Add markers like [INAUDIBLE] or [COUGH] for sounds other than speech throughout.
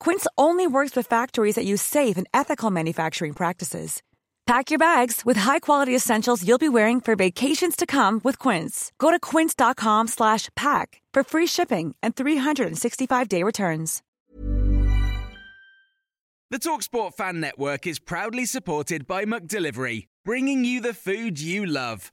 Quince only works with factories that use safe and ethical manufacturing practices. Pack your bags with high-quality essentials you'll be wearing for vacations to come with Quince. Go to quince.com/pack for free shipping and 365-day returns. The TalkSport Fan Network is proudly supported by McDelivery, bringing you the food you love.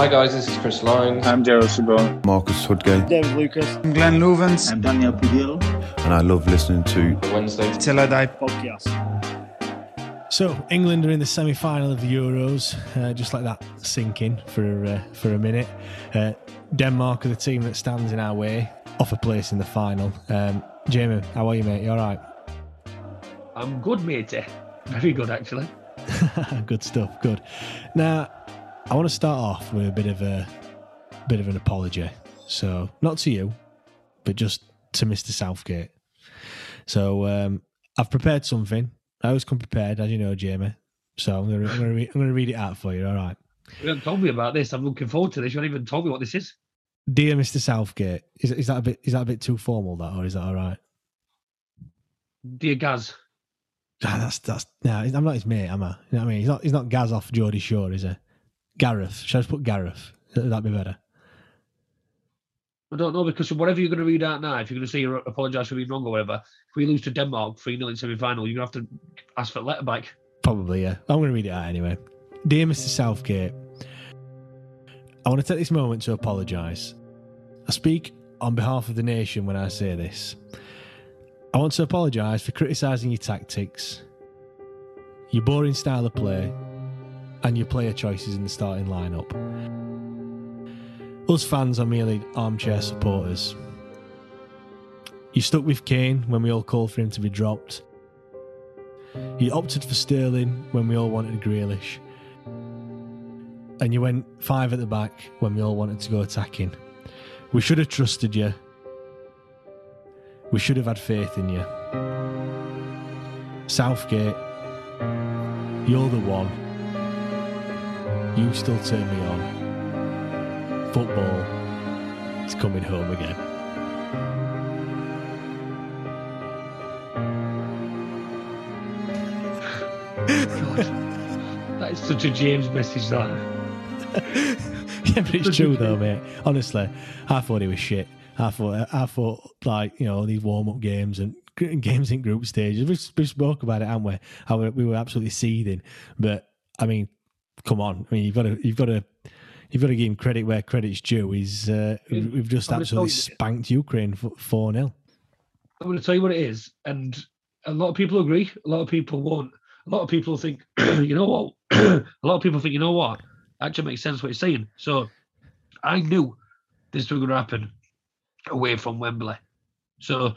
Hi guys, this is Chris Lang. I'm Gerald Chabot. Marcus Tudgay. David Lucas. I'm Glenn Loovens. I'm Daniel Pudil. And I love listening to Wednesday Till I Die podcast. So England are in the semi-final of the Euros. Uh, just like that, sinking for uh, for a minute. Uh, Denmark are the team that stands in our way, off a place in the final. Um, Jamie, how are you, mate? You all right? I'm good, matey. Very good, actually. [LAUGHS] good stuff. Good. Now, I want to start off with a bit of a bit of an apology. So, not to you, but just to Mr. Southgate. So, um, I've prepared something. I always come prepared, as you know, Jamie. So I'm going to I'm going to, read, I'm to read it out for you. All right. You haven't told me about this. I'm looking forward to this. You haven't even told me what this is. Dear Mr. Southgate, is, is that a bit is that a bit too formal? That or is that all right? Dear Gaz. Ah, that's that's no. I'm not his mate, am I? You know what I mean? He's not he's not Gaz off Geordie Shore, is he? Gareth. Should I just put Gareth? That'd be better? I don't know because whatever you're going to read out now, if you're going to say you apologise for being wrong or whatever, if we lose to Denmark 3 0 in semi final, you're going to have to ask for a letter back. Probably, yeah. I'm going to read it out anyway. Dear Mr. Southgate, I want to take this moment to apologise. I speak on behalf of the nation when I say this. I want to apologise for criticising your tactics, your boring style of play, and your player choices in the starting lineup. Us fans are merely armchair supporters. You stuck with Kane when we all called for him to be dropped. You opted for Sterling when we all wanted Grealish. And you went five at the back when we all wanted to go attacking. We should have trusted you. We should have had faith in you. Southgate, you're the one. You still turn me on. Football is coming home again. God, That is such a James message, that. [LAUGHS] yeah, but it's [LAUGHS] true though, mate. Honestly, I thought he was shit. I thought, I thought, like you know, these warm up games and games in group stages. We, we spoke about it, haven't we? How we were absolutely seething. But I mean, come on. I mean, you've got to, you've got to, you've got to give him credit where credit's due. He's, uh, we've just I'm absolutely spanked Ukraine four 0 I'm going to tell you what it is, and a lot of people agree. A lot of people won't. A lot of people think, [CLEARS THROAT] you know what? [CLEARS THROAT] a lot of people think, you know what? Actually makes sense what you're saying. So I knew this was going to happen away from Wembley. So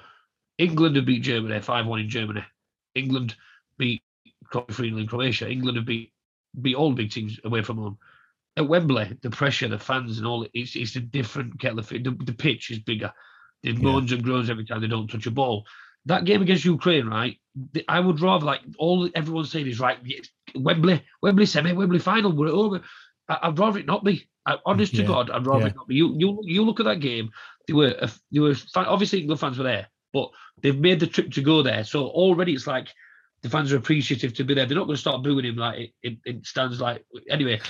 England have beat Germany 5 1 in Germany. England beat 3 0 in Croatia. England have beat, beat all big teams away from home. At Wembley, the pressure, the fans, and all it's, it's a different kettle of fish. The, the pitch is bigger. There's Yeah. moans and groans every time they don't touch a ball. that game against Ukraine, right? I would rather like all everyone's saying is right. Wembley, Wembley semi, Wembley final, we're over. I, I'd rather it not be. I, honest Yeah, to God, I'd rather yeah. it not be. You, you, you look at that game. They were, a- they were obviously England fans were there, but they've made the trip to go there. So already it's like the fans are appreciative to be there. They're not going to start booing him like it, it, it stands like. Anyway,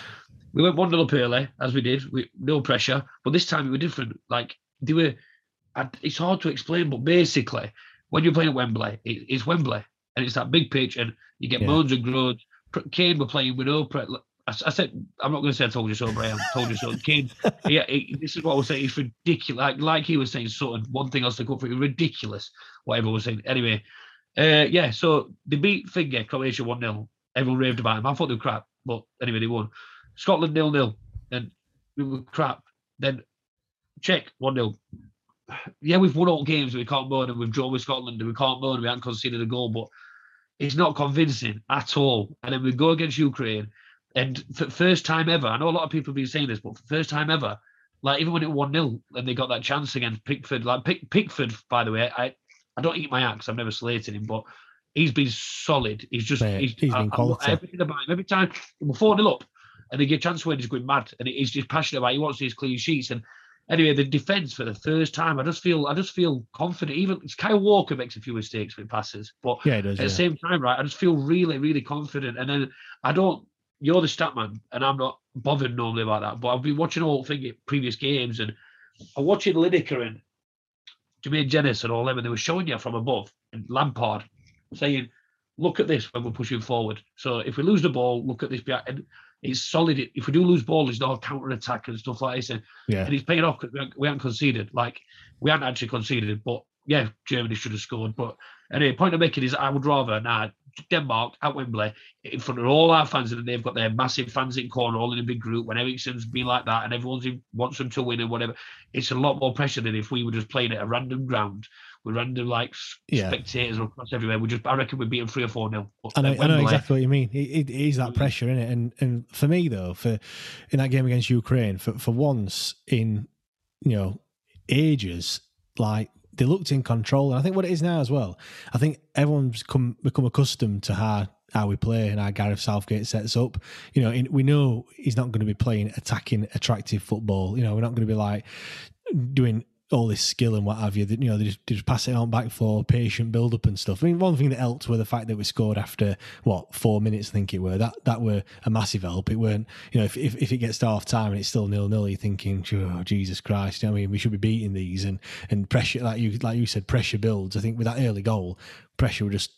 we went one 0 up early as we did, with no pressure. But this time it was different. Like they were, I, it's hard to explain, but basically, when you're playing at Wembley, it, it's Wembley, and it's that big pitch, and you get Yeah. moans and groans. Kane were playing with no. I I, I said, I'm not going to say I told you so, Brian. I told you so. [LAUGHS] Kane, yeah, he- this is what I was saying. It's ridiculous. Like, like he was saying, Sutton, one thing else to go for it. Ridiculous. Whatever was saying. Anyway, uh, yeah. So they beat Finger Croatia one 0 Everyone raved about him. I thought they were crap, but anyway, they won. Scotland nil nil, and we were crap. Then Czech one 0 Yeah, we've won all games. We can't moan, and we've drawn with Scotland, and we can't moan. We haven't conceded a goal, but it's not convincing at all. And then we go against Ukraine, and for first time ever, I know a lot of people have been saying this, but for first time ever, like even when it one 0 and they got that chance against Pickford, like Pick, Pickford, by the way, I I don't eat my axe. I've never slated him, but he's been solid. He's just Mate, he's, he's been I quality. everything about him. Every time we're four 0 up, and they get a chance to win, he's going mad, and he's just passionate about. It. He wants these clean sheets, and anyway, the defense for the first time, I just feel I just feel confident. Even it's Kyle Walker makes a few mistakes with passes, but Yeah, does. at Yeah. the same time, right, I just feel really, really confident. And then I don't, you're the stat man, and I'm not bothered normally about that. But I've been watching all thing previous games, and I'm watching Lineker and Jermaine Jenas and all them, and they were showing you from above, and Lampard saying, "Look at this when we're pushing forward." So if we lose the ball, look at this. behind- And it's solid. If we do lose ball, there's no counter attack and stuff like this. And yeah. and it's paying off because we, haven't- conceded. Like we haven't actually conceded, but yeah, Germany should have scored. But anyway, point I'm making is I would rather now Denmark at Wembley in front of all our fans, and they've got their massive fans in corner, all in a big group. When Eriksen's been like that, and everyone's in, wants them to win and whatever, it's a lot more pressure than if we were just playing at a random ground with random like Yeah. spectators across everywhere. We just, I reckon, we'd beat them three or four nil. I know, I know exactly what you mean. It, it is that pressure in it, and and for me though, for in that game against Ukraine, for for once in you know ages, like they looked in control, and I think what it is now as well. I think everyone's come become accustomed to how how we play and how Gareth Southgate sets up. You know, in, we know he's not going to be playing attacking, attractive football. You know, we're not going to be like doing all this skill and what have you. That you know, they just, they just pass it on back for patient build up and stuff. I mean, one thing that helped were the fact that we scored after what four minutes, I think it were. That that were a massive help. It weren't, you know, if if, if it gets to half time and it's still nil nil, you're thinking, oh, Jesus Christ, you know I mean, we should be beating these and and pressure like you like you said, pressure builds. I think with that early goal, pressure were just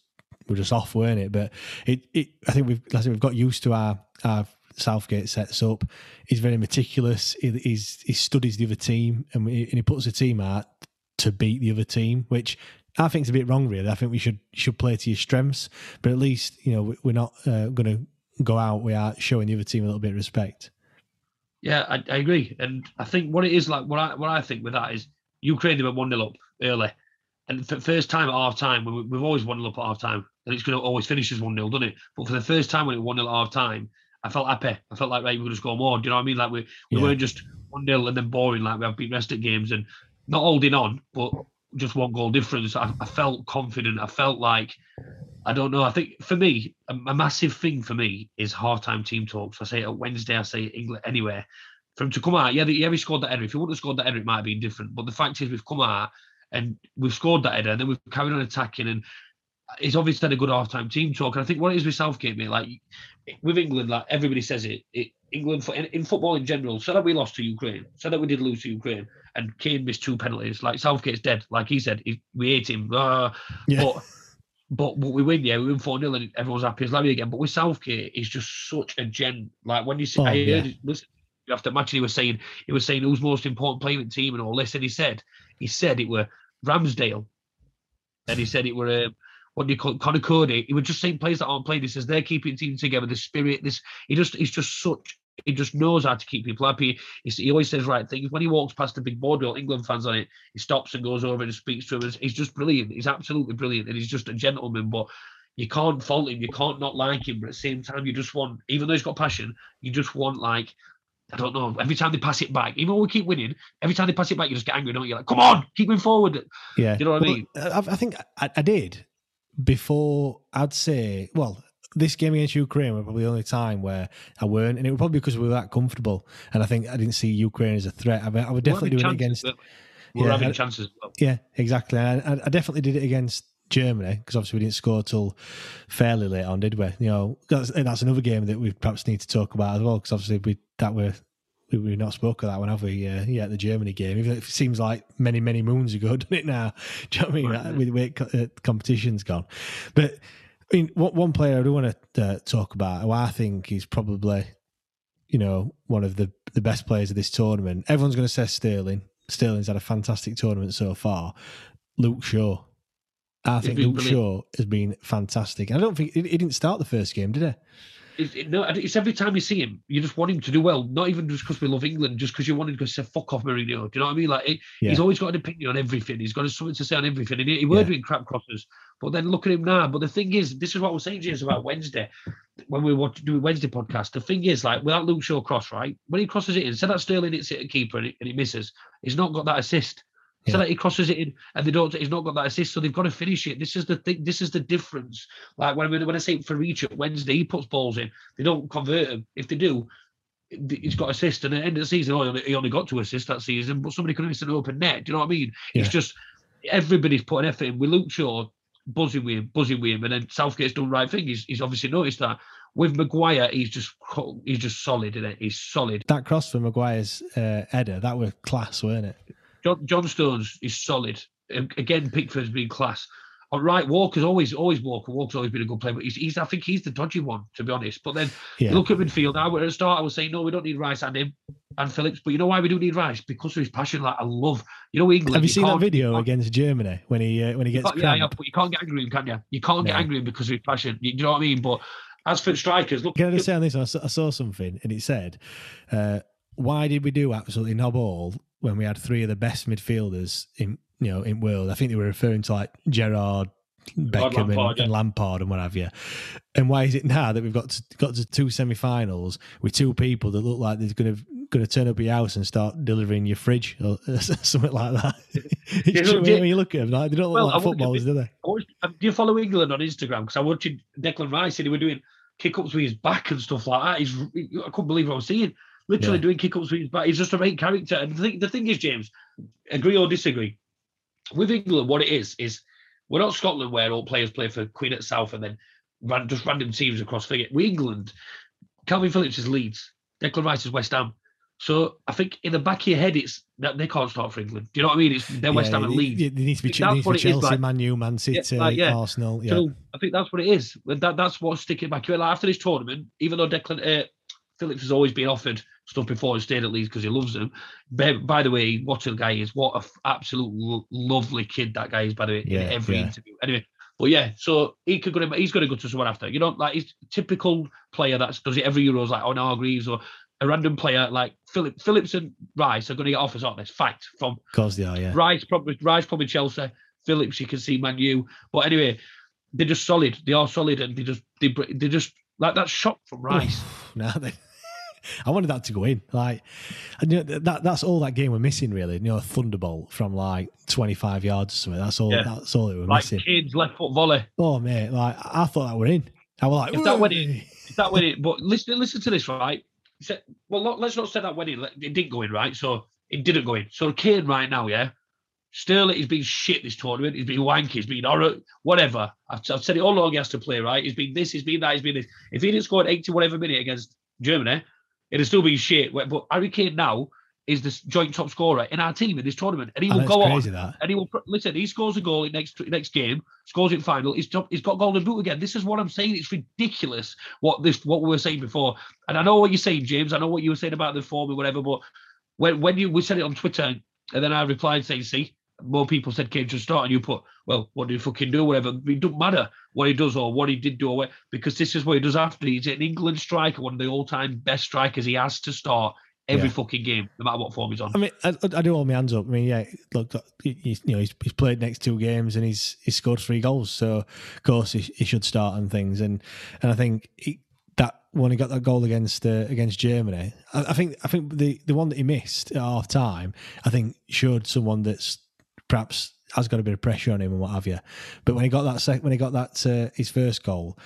were just off, weren't it? But it, it I think we've I said, we've got used to our our Southgate sets up. He's very meticulous. He, he's he studies the other team and, we, and he puts the team out to beat the other team, which I think is a bit wrong. Really, I think we should should play to your strengths, but at least you know we- we're not uh, going to go out without showing the other team a little bit of respect. Yeah, I, I agree, and I think what it is like, what I what I think with that is Ukraine they went one 0 up early, and for the first time at half time, we, we've always one 0 up at half time, and it's going to always finish as one 0 doesn't it? But for the first time when it one 0 at half time, I felt happy. I felt like right, we're going to score more. Do you know what I mean? Like we we Yeah. weren't just one 0 and then boring like we have been rest at games and not holding on, but just one goal difference. I, I felt confident. I felt like I don't know. I think for me, a, a massive thing for me is halftime team talks. I say it on Wednesday, I say it England anywhere. For him to come out, yeah, yeah, we scored that header. If he wouldn't have scored that header, it might have been different. But the fact is, we've come out and we've scored that header, and then we've carried on attacking, and it's obviously had a good halftime team talk. And I think what it is with Southgate, mate, like with England, like everybody says it, it England for, in, in football in general. So that we lost to Ukraine, so that we did lose to Ukraine, and Kane missed two penalties. Like Southgate's dead. Like he said, he, we hate him. Uh, Yeah. But but but we win, yeah, we win 4 0 and everyone's happy as Larry again. But with Southgate, he's just such a gen. Like when you see, Oh, I heard yeah. it, listen, after match, he was saying, he was saying who's most important player in the team and all this. And he said, he said it were Ramsdale. And he said it were, um, what do you call it, Conor Coady. He was just saying players that aren't playing. He says they're keeping the team together, the spirit, this, he just, he's just such, he just knows how to keep people happy. He's, he always says right things. When he walks past the big board with England fans on it, he stops and goes over and speaks to them. He's just brilliant. He's absolutely brilliant. And he's just a gentleman. But you can't fault him. You can't not like him. But at the same time, you just want, even though he's got passion, you just want like I don't know. Every time they pass it back, even though we keep winning, every time they pass it back, you just get angry, don't you? You're like, come on, keep moving forward. Yeah. You know what I mean? Uh, I, I think I, I did before. I'd say, well, this game against Ukraine was probably the only time where I weren't, and it was probably because we were that comfortable. And I think I didn't see Ukraine as a threat. I, mean, I was definitely We're it against. We're Yeah, having chances. well. Yeah, exactly. I, I definitely did it against Germany because obviously we didn't score till fairly late on, did we? You know, that's, and that's another game that we perhaps need to talk about as well because obviously we that were we, we've not spoken of that one, have we? Uh, yeah, the Germany game. Even it seems like many, many moons ago, [LAUGHS] doesn't it now? Do you know what I mean? Right. With the co- uh, competition's gone. But I mean, what, one player I do want to uh, talk about, who I think is probably, you know, one of the, the best players of this tournament. Everyone's going to say Sterling. Sterling's had a fantastic tournament so far. Luke Shaw. I think Luke brilliant. Shaw has been fantastic. I don't think he, he didn't start the first game, did he? It's, it, no, it's every time you see him, you just want him to do well. Not even just because we love England, just because you want him to say "fuck off, Mourinho." Do you know what I mean? Like he- Yeah. he's always got an opinion on everything. He's got something to say on everything. And he, he were Yeah. doing crap crosses, but then look at him now. But the thing is, this is what I was saying, James, about Wednesday when we were doing Wednesday podcast. The thing is, like without Luke Shaw cross, right? When he crosses it in, say that Sterling hits it at keeper and he, and he misses, he's not got that assist. So that he crosses it in and they don't, he's not got that assist, so they've got to finish it. This is the thing. This is the difference. Like when when I say for each at Wednesday, he puts balls in. They don't convert them. If they do, he's got assist. And at the end of the season, oh, he only, he only got two assists that season, but somebody could have missed an open net. Do you know what I mean? It's just everybody's putting effort in. With Luke Shaw buzzing with him, buzzing with him, and then Southgate's done the right thing. He's, he's obviously noticed that. With Maguire, he's just he's just solid, it? He's solid. That cross for Maguire's uh, header, that was class, weren't it? John, John Stones is solid. Again, Pickford's been class. All right, Walker's always always Walker. Walker's always been a good player, but he's, he's I think he's the dodgy one to be honest. But then Yeah. look at midfield. I at the start I was saying no, we don't need Rice and him and Phillips. But you know why we do need Rice? Because of his passion. Like I love, you know, England. Have you seen that video against Germany when he uh, when he gets yeah, yeah, but you can't get angry with him, can you? You can't get angry with him because of his passion. You, you know what I mean? But as for strikers, look, Can I just say on this? I saw, I saw something and it said, uh, "Why did we do absolutely knob all when we had three of the best midfielders in you know in world?" I think they were referring to like Gerrard, Beckham, Lampard, and, and Lampard and what have you. And why is it now that we've got to, got to two semi-finals with two people that look like they're going to going to turn up your house and start delivering your fridge or [LAUGHS] something like that? [LAUGHS] it's Yeah, true, look, when you look at them, like, they don't look Well, like wonder if footballers, do they? Watched- um, do you follow England on Instagram? Because I watched Declan Rice and he were doing kick ups with his back and stuff like that. He's, I couldn't believe what I was seeing. Literally Yeah. doing kick ups with his back. He's just a great character. And the thing, the thing is, James, agree or disagree, with England, what it is, is we're not Scotland where all players play for Queen at South and then ran, just random teams across figure. We England, Kalvin Phillips is Leeds, Declan Rice is West Ham. So I think in the back of your head, it's that they can't start for England. Do you know what I mean? It's they're West Yeah, Ham and Leeds. it- They need to be, That's they need to what be it is, Chelsea, like- Man U, Man City, like, yeah. Arsenal. Yeah. So I think that's what it is. That that's what's sticking back. Like after this tournament, even though Declan uh, Phillips has always been offered stuff before and stayed at Leeds because he loves them. By, by the way, what a guy is! What a f- absolute lo- lovely kid that guy is. By the way, Yeah, in every yeah. interview. Anyway, but yeah, so he could go. To, he's going to go to someone after. You know, like he's typical player that does it every Euros, like oh, Owen Hargreaves or a random player like Philip Phillips and Rice are going to get offers on this fact from Of course they are, yeah. Rice probably Rice probably Chelsea. Phillips you can see Man U. But anyway, they're just solid. They are solid and they just they they just like that shot from Rice. [LAUGHS] now they, I wanted that to go in. Like, and, you know, that that's all that game we're missing, really. You know, a thunderbolt from like twenty five yards or something. That's all. Yeah. That's all it we're like missing. Kane's left foot volley. Oh mate, like I thought that were in. I was like, If that went in-. Is that when it? But listen, listen to this, right? Said, well, let's not say that when it, it didn't go in, right? So it didn't go in. So Kane right now, yeah. Sterling has been shit this tournament. He's been wanky. He's been horror, whatever. I've, I've said it all along. He has to play, right? He's been this. He's been that. He's been this. If he didn't score an 80 whatever minute against Germany, it'd still be shit. But Harry Kane now is the joint top scorer in our team in this tournament, and he will go on. that. And he will listen. He scores a goal in next next game, scores in final. He's top, he's got golden boot again. This is what I'm saying. It's ridiculous what this what we were saying before. And I know what you're saying, James. I know what you were saying about the form and whatever. But when when you we said it on Twitter, and then I replied saying, "See, more people said Kane should start," and you put, "Well, what do you fucking do? Whatever. It doesn't matter what he does or what he did do, or what, because this is what he does after. He's an England striker, one of the all-time best strikers. He has to start." Every Yeah. fucking game, no matter what form he's on. I mean, I, I do hold my hands up. I mean, yeah, look, he's, you know, he's, he's played next two games and he's he's scored three goals. So, of course, he, he should start and things. And and I think he, that when he got that goal against uh, against Germany, I, I think I think the the one that he missed at half time, I think showed someone that's perhaps has got a bit of pressure on him and what have you. But when he got that sec- when he got that uh, his first goal,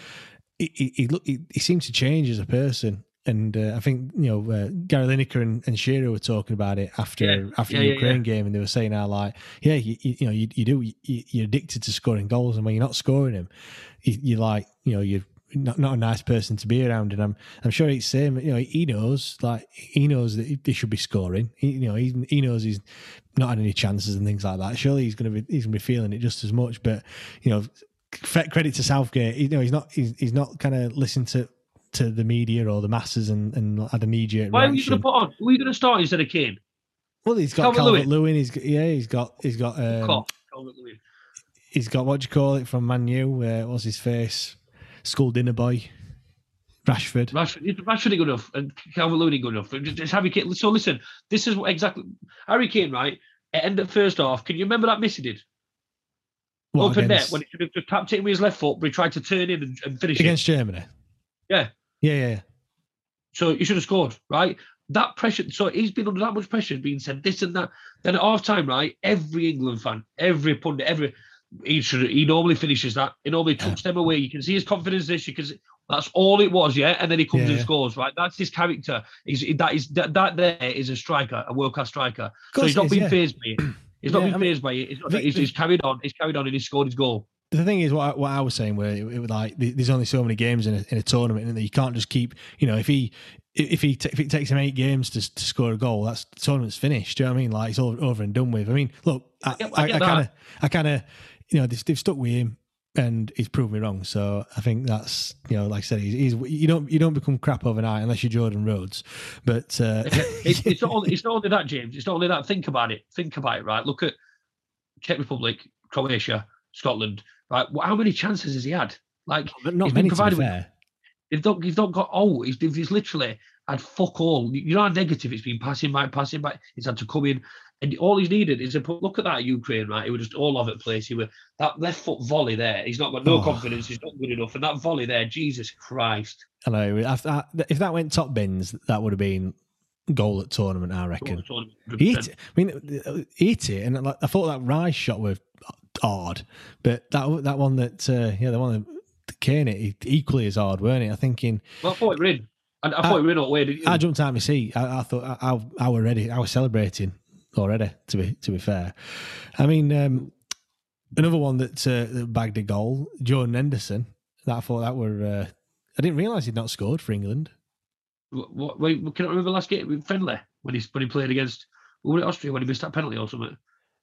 he he, he, look, he he seemed to change as a person. And uh, I think you know uh, Gary Lineker and, and Shearer were talking about it after Yeah. after Yeah, the yeah, Ukraine game, and they were saying how like yeah you, you, you know you, you do you, you're addicted to scoring goals, and when you're not scoring them, you, you're like you know you're not, not a nice person to be around. And I'm I'm sure it's same. You know he knows like he knows that he, he should be scoring. He, you know he he knows he's not had any chances and things like that. Surely he's gonna be he's gonna be feeling it just as much. But you know credit to Southgate. You know he's not he's, he's not kind of listened to. To the media or the masses and, and had a knee jerk Why are you going to put on? Who are you going to start instead of Kane? Well, he's got. Calvert Lewin. He's got, yeah, he's got he's got um, he's got what do you call it from Manu? Uh, what's his face? School dinner boy, Rashford. Rashford, Rashford good enough, and Calvert Lewin good enough. It's it's Harry Kane. So listen, this is what exactly Harry Kane, right? End of first half, can you remember that miss he did? What, Open net when he should have just tapped it with his left foot, but he tried to turn in and, and finish against it. Germany. Yeah. yeah, yeah, yeah. So you should have scored, right? That pressure. So he's been under that much pressure, being said this and that. Then at half time, right? Every England fan, every pundit, every he should he normally finishes that. He normally tucks them away. You can see his confidence. This you can. See, that's all it was, yeah. And then he comes Yeah, and scores, right? That's his character. He's that is that, that there is a striker, a world class striker. So he's not is, being yeah. phased by it. He's not Yeah, being I mean, phased by it. He's, not, the- he's, he's carried on. He's carried on, and he's scored his goal. The thing is, what I, what I was saying, where it, it was like there's only so many games in a, in a tournament, and that you can't just keep. You know, if he if he t- if it takes him eight games to, to score a goal, that's the tournament's finished. Do you know what I mean? Like it's over, over and done with. I mean, look, I get- I I kind of. I kind of you know they've, they've stuck with him. And he's proved me wrong, so I think that's you know, like I said, he's, he's you don't you don't become crap overnight unless you're Jordan Rhodes. But uh, [LAUGHS] it's, it's not only it's not only that, James. It's not only that. Think about it. Think about it. Right. Look at Czech Republic, Croatia, Scotland. Right. How many chances has he had? Like but not many to be provided with- fair. He's not, he's not got oh, he's, he's literally had fuck all. You know how negative it's been passing by, passing by. He's had to come in, and all he's needed is a put. Look at that Ukraine, right? He was just all over the place. He were that left foot volley there. He's not got no Oh. confidence. He's not good enough, and that volley there, Jesus Christ! I know. If that, if that went top bins, that would have been goal at tournament. I reckon. He hit, I mean, eat it, and like, I thought that Rice shot was odd, but that that one that uh, yeah, the one that Kane hit equally as hard, weren't it? I thinking Well, I thought it were in. I, I I- thought it in all the way. Didn't you? I jumped out of my seat. I, I thought I, I, I were ready. I was celebrating already. To be to be fair, I mean um, another one that, uh, that bagged a goal, Jordan Henderson. That I thought that were. Uh, I didn't realise he'd not scored for England. What, wait, can I remember last game with friendly when he when he played against Austria when he missed that penalty or something?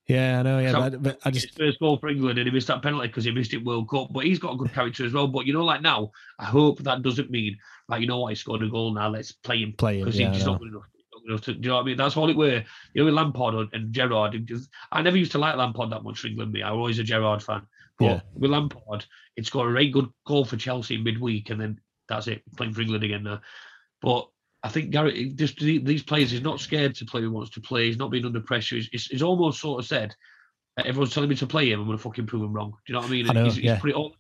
Yeah, I know. Yeah, but, I- but I His just first goal for England and he missed that penalty because he missed it World Cup. But he's got a good character as well. But you know, like now, I hope that doesn't mean like you know what he scored a goal now. Let's play him play him. because Yeah, he's know. not good enough. He's not good enough to, do you know what I mean? That's all it were. You know, with Lampard and- and Gerrard. it just- I never used to like Lampard that much for England. Me, I was always a Gerrard fan. But Yeah. with Lampard, it's got a very good goal for Chelsea midweek, and then that's it. Playing for England again now. But I think Gary, just these players, he's not scared to play. He wants to play. He's not being under pressure. He's, he's, he's almost sort of said, everyone's telling me to play him. I'm going to fucking prove him wrong. Do you know what I mean? I know, he's, he's yeah. put it all.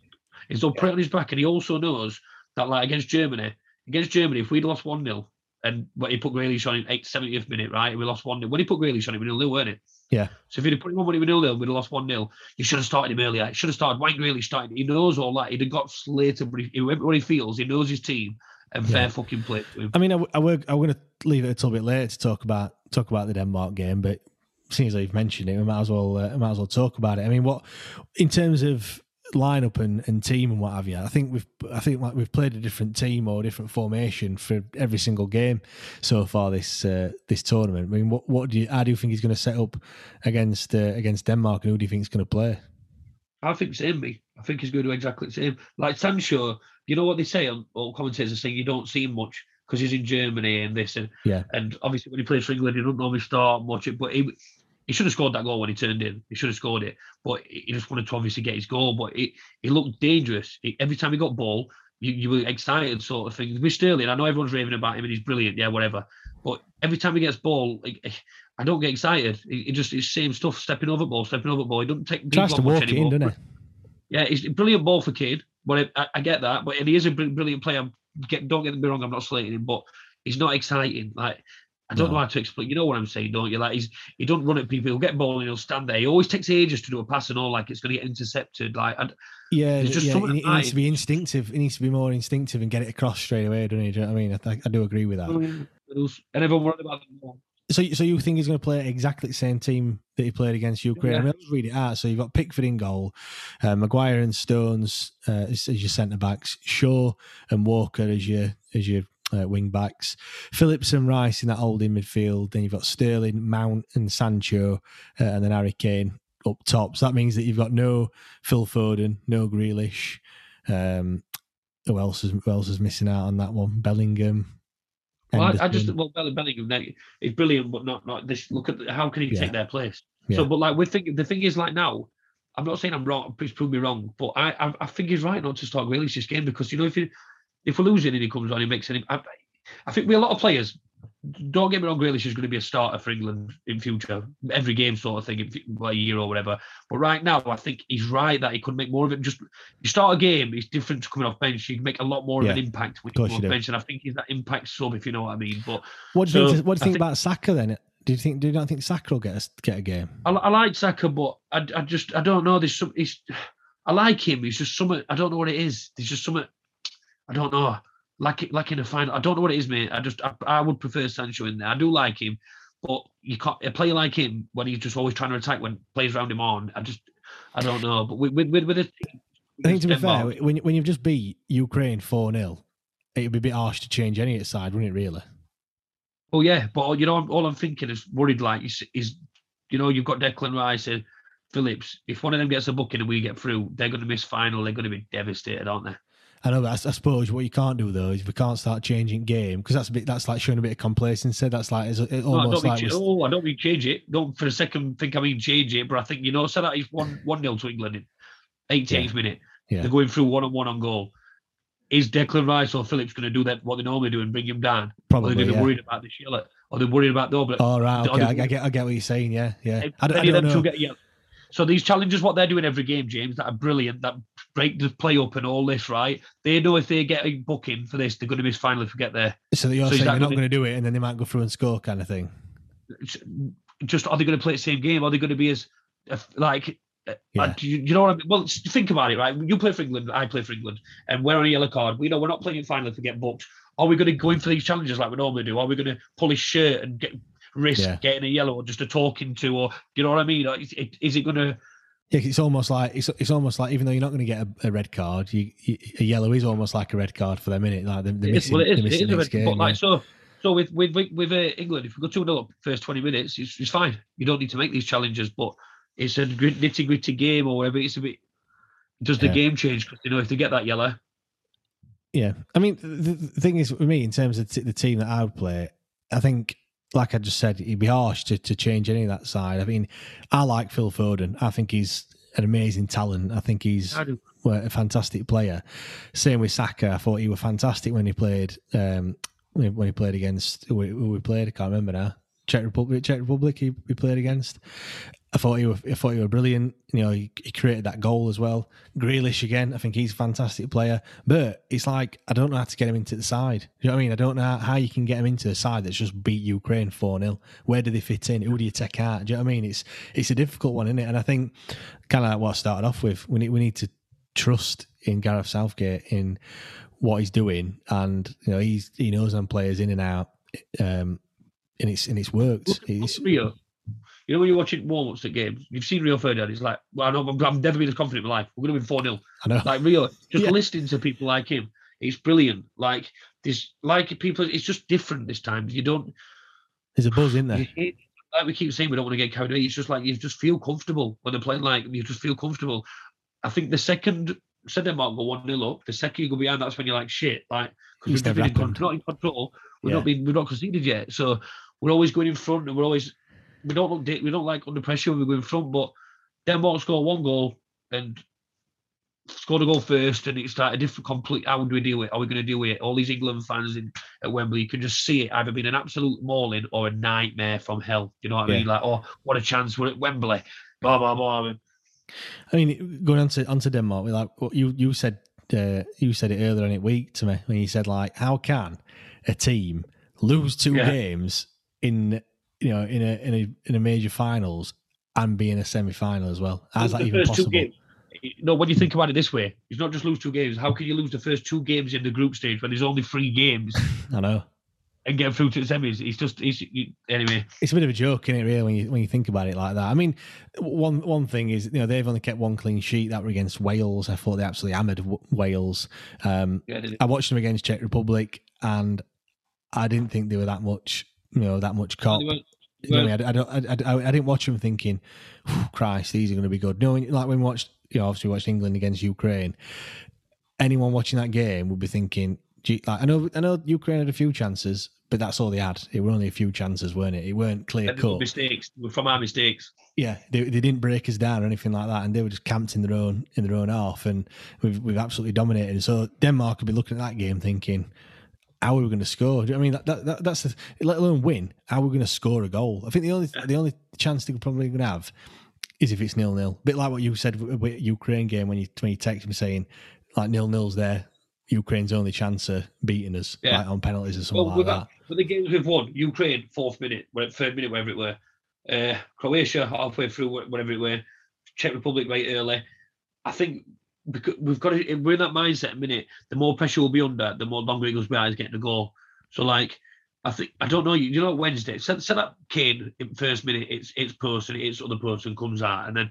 He's done put it on his back, and he also knows that like against Germany, against Germany, if we'd lost one 0 and when he put Grealish on in 8th, 70th minute, right? We lost one 0 When he put Grealish on, it was nil nil, weren't it? Yeah. So if he'd have put him on when he was nil nil, we'd have lost one 0 You should have started him earlier. You should have started Wayne Grealish starting. He knows all that. He'd have got slated, but he, where he feels. He knows his team, and Yeah. fair fucking play to him. I mean, I, w- I were, I were going to leave it a little bit later to talk about talk about the Denmark game, but seeing as you've mentioned it, we might as well uh, might as well talk about it. I mean, what in terms of lineup and, and team and what have you? I think we've I think like we've played a different team or different formation for every single game so far this uh, this tournament. I mean, what what do you how do you think he's going to set up against uh, against Denmark, and who do you think is going to play? I think same me. I think he's going to do exactly the same. Like Sancho, you know what they say on all commentators are saying you don't see him much because he's in Germany and this and Yeah. and obviously when he plays for England he doesn't normally start much. But he he should have scored that goal when he turned in. He should have scored it, but he just wanted to obviously get his goal. But he he looked dangerous every time he got ball. You, you were excited, sort of thing. With Sterling, I know everyone's raving about him and he's brilliant, yeah, whatever. But every time he gets ball, like, eh, I don't get excited. He, he just it's same stuff, stepping over ball, stepping over ball. He doesn't take Tries to walk it in, anymore. doesn't he? Yeah, he's a brilliant ball for Kane. But I, I get that. But and he is a brilliant player. get don't get me wrong, I'm not slating him, but he's not exciting. Like I don't No. know how to explain. You know what I'm saying, don't you? Like he's he don't run at people. He'll get ball and he'll stand there. He always takes ages to do a pass and all, like it's going to get intercepted. Like and Yeah, just yeah, he, he needs to be instinctive. He needs to be more instinctive and get it across straight away, doesn't he? Do you know what I mean? I, th- I do agree with that. and everyone worried about. So, so you think he's going to play exactly the same team that he played against Ukraine? I Yeah. mean, let's read it out. So you've got Pickford in goal, uh, Maguire and Stones uh, as, as your centre backs, Shaw and Walker as your as your uh, wing backs, Phillips and Rice in that holding midfield. Then you've got Sterling, Mount, and Sancho, uh, and then Harry Kane up top. So that means that you've got no Phil Foden, no Grealish. Um, who else is who else is missing out on that one? Bellingham. Well, I, I just well, Bellingham, is brilliant, but not not this. Look at how can he Yeah. take their place? Yeah. So, but like we think the thing is like now, I'm not saying I'm wrong. Please prove me wrong, but I I, I think he's right not to start Grealish this game because you know if you if we're losing and he comes on, he makes any. I, I think we a lot of players. Don't get me wrong, Grealish is going to be a starter for England in future, every game sort of thing, in a year or whatever. But right now, I think he's right that he could make more of it. Just you start a game, it's different to coming off bench. You can make a lot more Yeah, of an impact when you you come off do. bench, and I think he's that impact sub, if you know what I mean. But What do you So, think? What do you think, think- about Saka then? Do you think? Do you not think Saka will get a, get a game? I, I like Saka, but I, I just I don't know. There's some. He's, I like him. He's just something. I don't know what it is. There's just something. I don't know. Like like in a final. I don't know what it is, mate. I just I, I would prefer Sancho in there. I do like him, but you can't a player like him when he's just always trying to attack when players around him on. I just I don't know. But with with with, with a I think to be fair, when when you've just beat Ukraine four 0 it'd be a bit harsh to change any side, wouldn't it? Really? Oh yeah, but you know, all I'm thinking is worried. Like is, is you know, you've got Declan Rice and Phillips. If one of them gets a booking and we get through, they're going to miss final. They're going to be devastated, aren't they? I know, I, I suppose what you can't do though is we can't start changing game because that's a bit that's like showing a bit of complacency. That's like it's, it's No, I almost mean like oh, I don't mean change it. Don't for a second think I mean change it, but I think you know, so that is one [LAUGHS] one nil to England in 88th minute. Yeah. They're going through one on one on goal. Is Declan Rice or Phillips going to do that? What they normally do and bring him down? Probably, Or they're yeah. worried about the Sheila, or they're worried about the other. Oh right, okay, I, I get I get what you're saying. Yeah, yeah. I, don't- I don't know. get yellow. So these challenges, what they're doing every game, James, that are brilliant, that break the play up and all this, right? They know if they get a booking for this, they're going to miss final if we get there. So you're so saying they're not gonna- do it, and then they might go through and score, kind of thing. Just are they going to play the same game? Are they going to be as like? uh, Yeah. do you, you know what I mean? Well, think about it, right? You play for England, I play for England, and we're on a yellow card. We know we're not playing in final if we get booked. Are we going to go in for these challenges like we normally do? Are we going to pull his shirt and get risk Yeah. getting a yellow or just a talking to, or you know what I mean? Is it, is it going to? Yeah, it's almost like it's it's almost like even though you're not going to get a, a red card, you, you, a yellow is almost like a red card for them, innit? Like they're, they're missing, well, it is. they're missing is a red- game. but like yeah. so, so with with with, uh, England, if we go two 0 up first twenty minutes, it's, it's fine. You don't need to make these challenges, but it's a nitty gritty game or whatever. It's a bit. Does the Yeah. game change? Because you know if they get that yellow, Yeah, I mean, the, the thing is with me in terms of t- the team that I would play, I think, like I just said, it'd be harsh to, to change any of that side. I mean, I like Phil Foden. I think he's an amazing talent. I think he's I a fantastic player. Same with Saka. I thought he was fantastic when he played. Um, when he played against who we, who we played, I can't remember now. Czech Republic, Czech Republic. He, he played against. I thought he was. I thought he was brilliant. You know, he, he created that goal as well. Grealish again. I think he's a fantastic player. But it's like I don't know how to get him into the side. You know what I mean? I don't know how, you can get him into the side that's just beat Ukraine four 0 Where do they fit in? Who do you take out? Do you know what I mean? It's it's a difficult one, isn't it? And I think kind of like what I started off with. We need we need to trust in Gareth Southgate in what he's doing, and you know he's he knows them players in and out, um, and it's and it's worked. Look, look It's, Rio. You know when you're watching warm ups at games, you've seen Rio Ferdinand. He's like, well, I know, I've I've never been as confident in my life. We're going to win four 0 I know. Like Rio, [LAUGHS] just Yeah. listening to people like him, it's brilliant. Like this, like people, it's just different this time. You don't. There's a buzz in there. [SIGHS] Hate- like we keep saying, we don't want to get carried away. It's just like you just feel comfortable when they're playing. Like you just feel comfortable. I think the second said Denmark go one 0 up, the second you go behind, that's when you're like shit. Like because we've been in control, not in control. We're Yeah. not been we've not conceded yet. So we're always going in front, and we're always we don't look we don't like under pressure when we go in front. But Denmark score one goal and scored a goal first, and it's like a different complete. How do we deal with? it? Are we going to deal with it? All these England fans in at Wembley, you can just see it either being an absolute mauling or a nightmare from hell. You know what I Yeah. mean? Like, oh, what a chance! We're at Wembley. Blah blah blah. I mean, going on to onto Denmark, we like what you you said uh, you said it earlier in it week to me when you said like, how can a team lose two Yeah. games in you know in a in a in a major finals and be in a semi final as well? How's that even possible? No, when you think about it this way, it's not just lose two games. How can you lose the first two games in the group stage when there's only three games [LAUGHS] I know. and get through to the semis? It's just, it's you, anyway. It's a bit of a joke, isn't it, really, when you when you think about it like that? I mean, one one thing is, you know, they've only kept one clean sheet. That were against Wales. I thought they absolutely hammered Wales. Um, Yeah. I watched them against Czech Republic, and I didn't think they were that much, you know, that much cop. Weren't- You know I. I, don't, I, I, I didn't watch them thinking, Christ, these are going to be good. No, when- like when we watched, you know, obviously we watched England against Ukraine. Anyone watching that game would be thinking, gee, like I know, I know Ukraine had a few chances, but that's all they had. It were only a few chances, weren't it? It weren't clear were cut. mistakes from our mistakes. Yeah, they, they didn't break us down or anything like that, and they were just camped in their own in their own half, and we've we've absolutely dominated. So Denmark could be looking at that game thinking, how are we going to score? Do you know I mean, that, that, that that's the, let alone win. How are we going to score a goal? I think the only the only chance they could probably going to have is if it's nil nil. Bit like what you said with, Ukraine game when you when you texted me saying like nil nil's there. Ukraine's only chance of beating us Yeah. like on penalties or something Well, like that. with the games we've won, Ukraine, fourth minute, third minute, wherever it were, uh, Croatia, halfway through, wha- whatever it were, Czech Republic, right early. I think because we've got to, we're in that mindset a minute, the more pressure we'll be under, the more longer it goes by us getting a goal. So, like, I think, I don't know, you, you know, Wednesday, set, set up Kane in first minute, it's it's post and it's other post and comes out, and then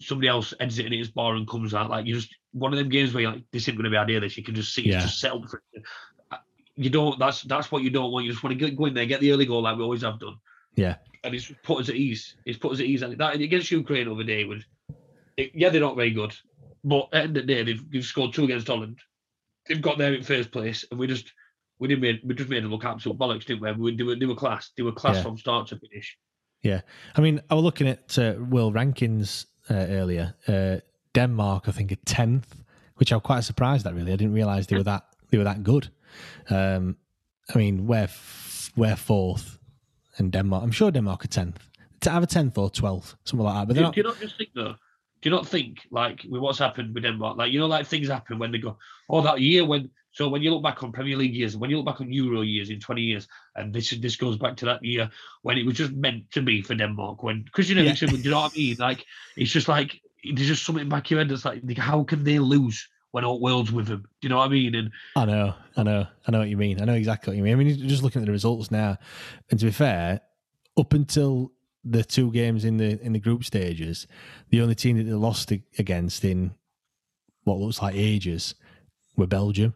somebody else heads it in his bar and comes out. Like, you just, one of them games where you're like, this isn't going to be ideal, this. You can just see Yeah. it's just set up for it uh, you don't. That's that's what you don't want. You just want to get, go in there, get the early goal like we always have done, Yeah, and it's put us at ease. It's put us at ease. And that against Ukraine over day was, it, yeah, they're not very good, but at the end of the day, they've, they've scored two against Holland. They've got there in first place, and we just we didn't made, we just made them look absolute bollocks, didn't we? we they, were, they were class. They were class Yeah. from start to finish. Yeah, I mean, I was looking at uh, world rankings uh, earlier. Uh, Denmark, I think, a tenth, which I'm quite surprised at. Really, I didn't realise they were that they were that good. Um, I mean, we're f- we're fourth, and Denmark. I'm sure Denmark are tenth. To have a tenth or twelfth, something like that. But Do, not. do you not just think though? Do you not think like with what's happened with Denmark? Like you know, like things happen when they go, oh, that year when. So when you look back on Premier League years, when you look back on Euro years in 20 years, and this this goes back to that year when it was just meant to be for Denmark. When because you know, Yeah. you do you know what I mean? Like it's just like there's just something back your head that's like, how can they lose when all world's with them? Do you know what I mean? And I know, I know, I know what you mean. I know exactly what you mean. I mean, just looking at the results now, and to be fair, up until the two games in the in the group stages, the only team that they lost against in what looks like ages were Belgium.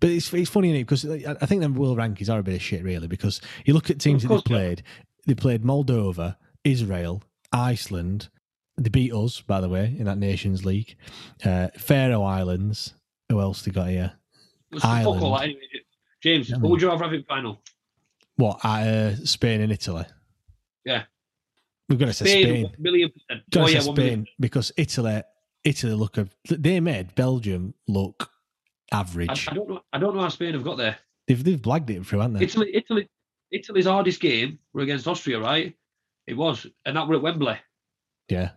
But it's it's funny innit? because I think them world rankings are a bit of shit, really. Because you look at teams that they played, they played Moldova, Israel, Iceland. They beat us, by the way, in that Nations League. Uh, Faroe Islands. Who else they got here? Ireland. anyway. James, Yeah, what would you rather have in final? What uh, Spain and Italy? Yeah. We've got to say Spain, Spain. million percent. Got Oh yeah, Spain million. because Italy, Italy look they made Belgium look average. I don't know. I don't know how Spain have got there. They've they've blagged it through, haven't they? Italy, Italy, Italy's hardest game were against Austria, right? It was, and that were at Wembley. yeah,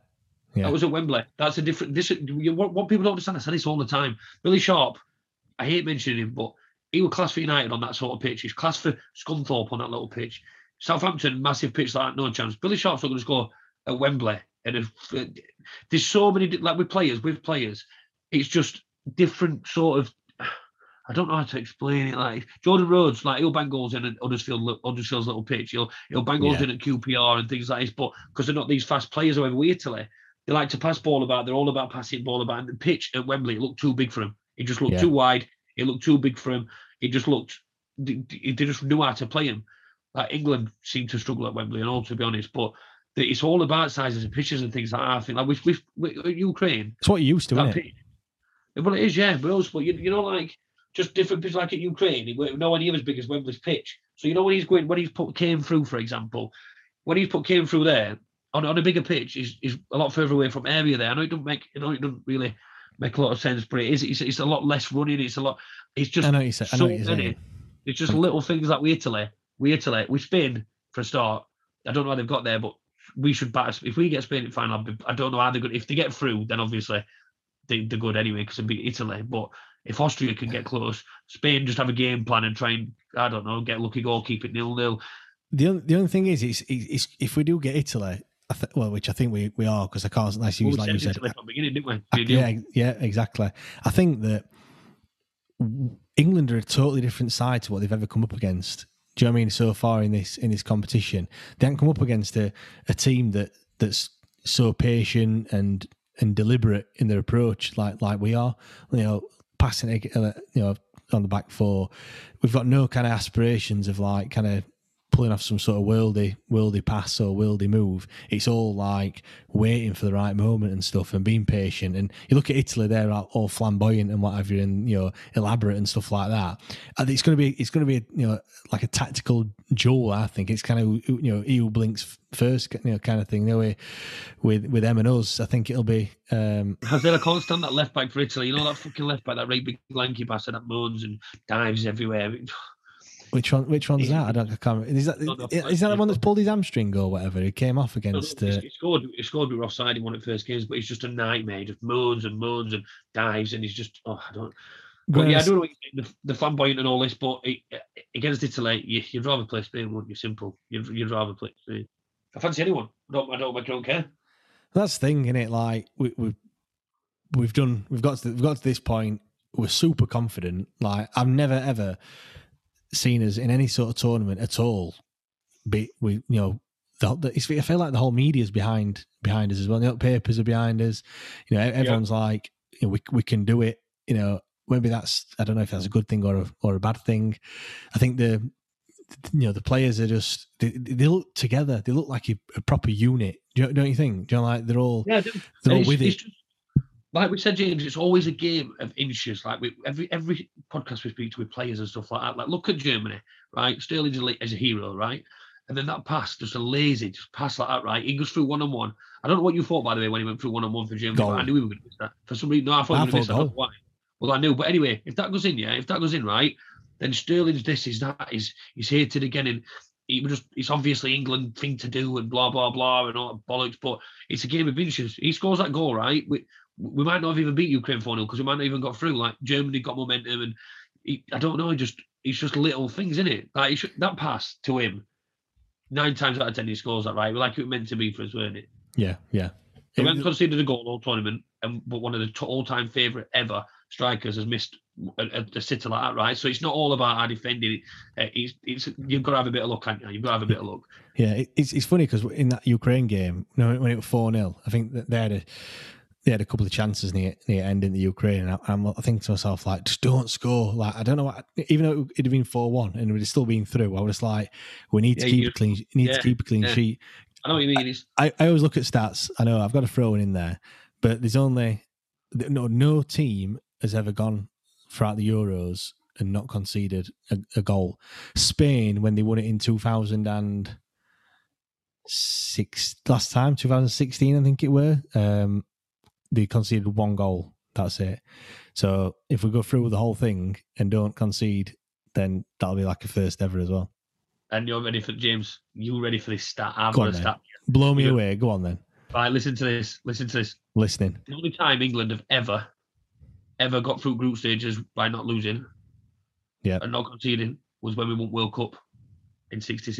yeah, That was at Wembley. That's a different. This what, what people don't understand. I say this all the time. Billy Sharp, I hate mentioning him, but he was class for United on that sort of pitch. He's class for Scunthorpe on that little pitch. Southampton, massive pitch like that, no chance. Billy Sharp's not going to score at Wembley. And if, uh, there's so many like with players, with players, it's just different sort of. [SIGHS] I don't know how to explain it. Like Jordan Rhodes, like he'll bang goals in at Huddersfield, Huddersfield's little pitch. He'll he'll bang goals Yeah. in at QPR and things like this. But because they're not these fast players, however, Italy, they like to pass ball about. They're all about passing ball about. And the pitch at Wembley it looked too big for him. It just looked Yeah. too wide. It looked too big for him. It just looked. They, they just knew how to play him. Like England seemed to struggle at Wembley and all, to be honest. But it's all about sizes and pitches and things like that. I think like with, with, with Ukraine, it's what you used to, that isn't it? Well, it is, yeah. But also, you, you know, like just different pitches like at Ukraine, it weren't nowhere near as big as Wembley's pitch. So you know when he's going, when he's put Kane through, for example, when he's put Kane through there on, on a bigger pitch, is is a lot further away from area there. I know it doesn't make, you know, it doesn't really make a lot of sense, but it is. It's, it's a lot less running. It's a lot. It's just I know you said. I know you're saying. It's just little things like we Italy, we Italy, we Spain for a start. I don't know how they've got there, but we should batter. If we get Spain in final, I don't know how they're good. If they get through, then obviously they, they're good anyway because they be Italy. But if Austria can get close, Spain just have a game plan and try and I don't know get lucky goal, keep it nil nil. The only, the only thing is, it's, it's if we do get Italy, I th- well, which I think we, we are because I can't nice use Well, like you said said. Italy from beginning, didn't we? I- Be a deal. yeah, yeah, exactly. I think that England are a totally different side to what they've ever come up against. Do you know what I mean? So far in this in this competition, they haven't come up against a, a team that that's so patient and and deliberate in their approach, like like we are. You know, passing uh, you know, on the back four. We've got no kind of aspirations of like kind of pulling off some sort of worldy worldy pass or worldy move. It's all like waiting for the right moment and stuff and being patient. And you look at Italy, they're all flamboyant and what have you, and you know elaborate and stuff like that. And it's going to be it's going to be you know like a tactical duel. I think it's kind of you know who blinks first, you know, kind of thing. Know, with with with them and us, I think it'll be. um Has there a constant that left back for Italy? You know that fucking left back, that right big lanky bastard that moans and dives everywhere. Which one? Which one's that? I don't. I can't. Is that no, is that the one that's pulled his hamstring or whatever? He came off No, no, against. he, Uh, scored. He scored with Ross Side in one of the first games, but he's just a nightmare. He just moans and moans and dives, and he's just oh, I don't. But yeah, I don't know what you think, the, the flamboyant and all this, but it, against Italy, you, you'd rather play Spain, wouldn't you? Simple. You'd, you'd rather play Spain. I fancy anyone. I don't. I don't. I don't care. That's the thing, isn't it? Like we, we we've done, we've got to, we've got to this point. We're super confident. Like I've never ever seen us in any sort of tournament at all. Be we, you know, the, the, it's, I feel like the whole media is behind behind us as well. The papers are behind us. You know, everyone's like, you know, we we can do it. You know, maybe that's I don't know if that's a good thing or a, or a bad thing. I think the you know the players are just they, they look together. They look like a, a proper unit. Do you, don't you think? Do you know, like they're all Yeah, they're all with it. just- like we said, James, it's always a game of inches. Like we, every every podcast we speak to with players and stuff like that. Like look at Germany, right? Sterling as a hero, right? And then that pass, just a lazy just pass like that, right? He goes through one on one. I don't know what you thought, by the way, when he went through one on one for Germany. I knew we were going to miss that. For some reason, no, I thought I we were going to miss that. I don't know why. Well, I knew, but anyway, if that goes in, yeah, if that goes in, right, then Sterling's this is that is he's hated again, and he was just it's obviously England thing to do and blah blah blah and all that bollocks. But it's a game of inches. He scores that goal, right? We, we might not have even beat Ukraine 4 0 because we might not even got through. Like Germany got momentum, and he, I don't know, he just it's just little things in it. Like he should, that pass to him, nine times out of ten he scores that right. Like it was meant to be for us, weren't it? Yeah, yeah. We It- haven't conceded a goal all tournament, and but one of the t- all-time favourite ever strikers has missed a, a, sitter like that, right? So it's not all about our defending. Uh, it's, it's you've got to have a bit of luck, haven't you? You've got to have a bit of luck. Yeah, it's it's funny because in that Ukraine game, when it was four 0 I think that they had a they had a couple of chances near near end in the Ukraine, and I, I'm I think to myself like, just don't score. Like I don't know, what, even though it'd have been four one and we'd still been through, I was like, we need to keep a clean, need yeah, to keep a clean yeah. sheet. I know what you mean. It's I, I always look at stats. I know I've got to throw in there, but there's only no no team has ever gone throughout the Euros and not conceded a, a goal. Spain, when they won it in 2006, last time 2016, I think it were, um, they conceded one goal. That's it. So if we go through with the whole thing and don't concede, then that'll be like a first ever as well. and you're ready for James. You ready for this stat? I've Go got on a stat. Blow me away. Go on then. Right, listen to this. Listen to this. Listening. The only time England have ever, ever got through group stages by not losing, Yeah. and not conceding was when we won World Cup in '66.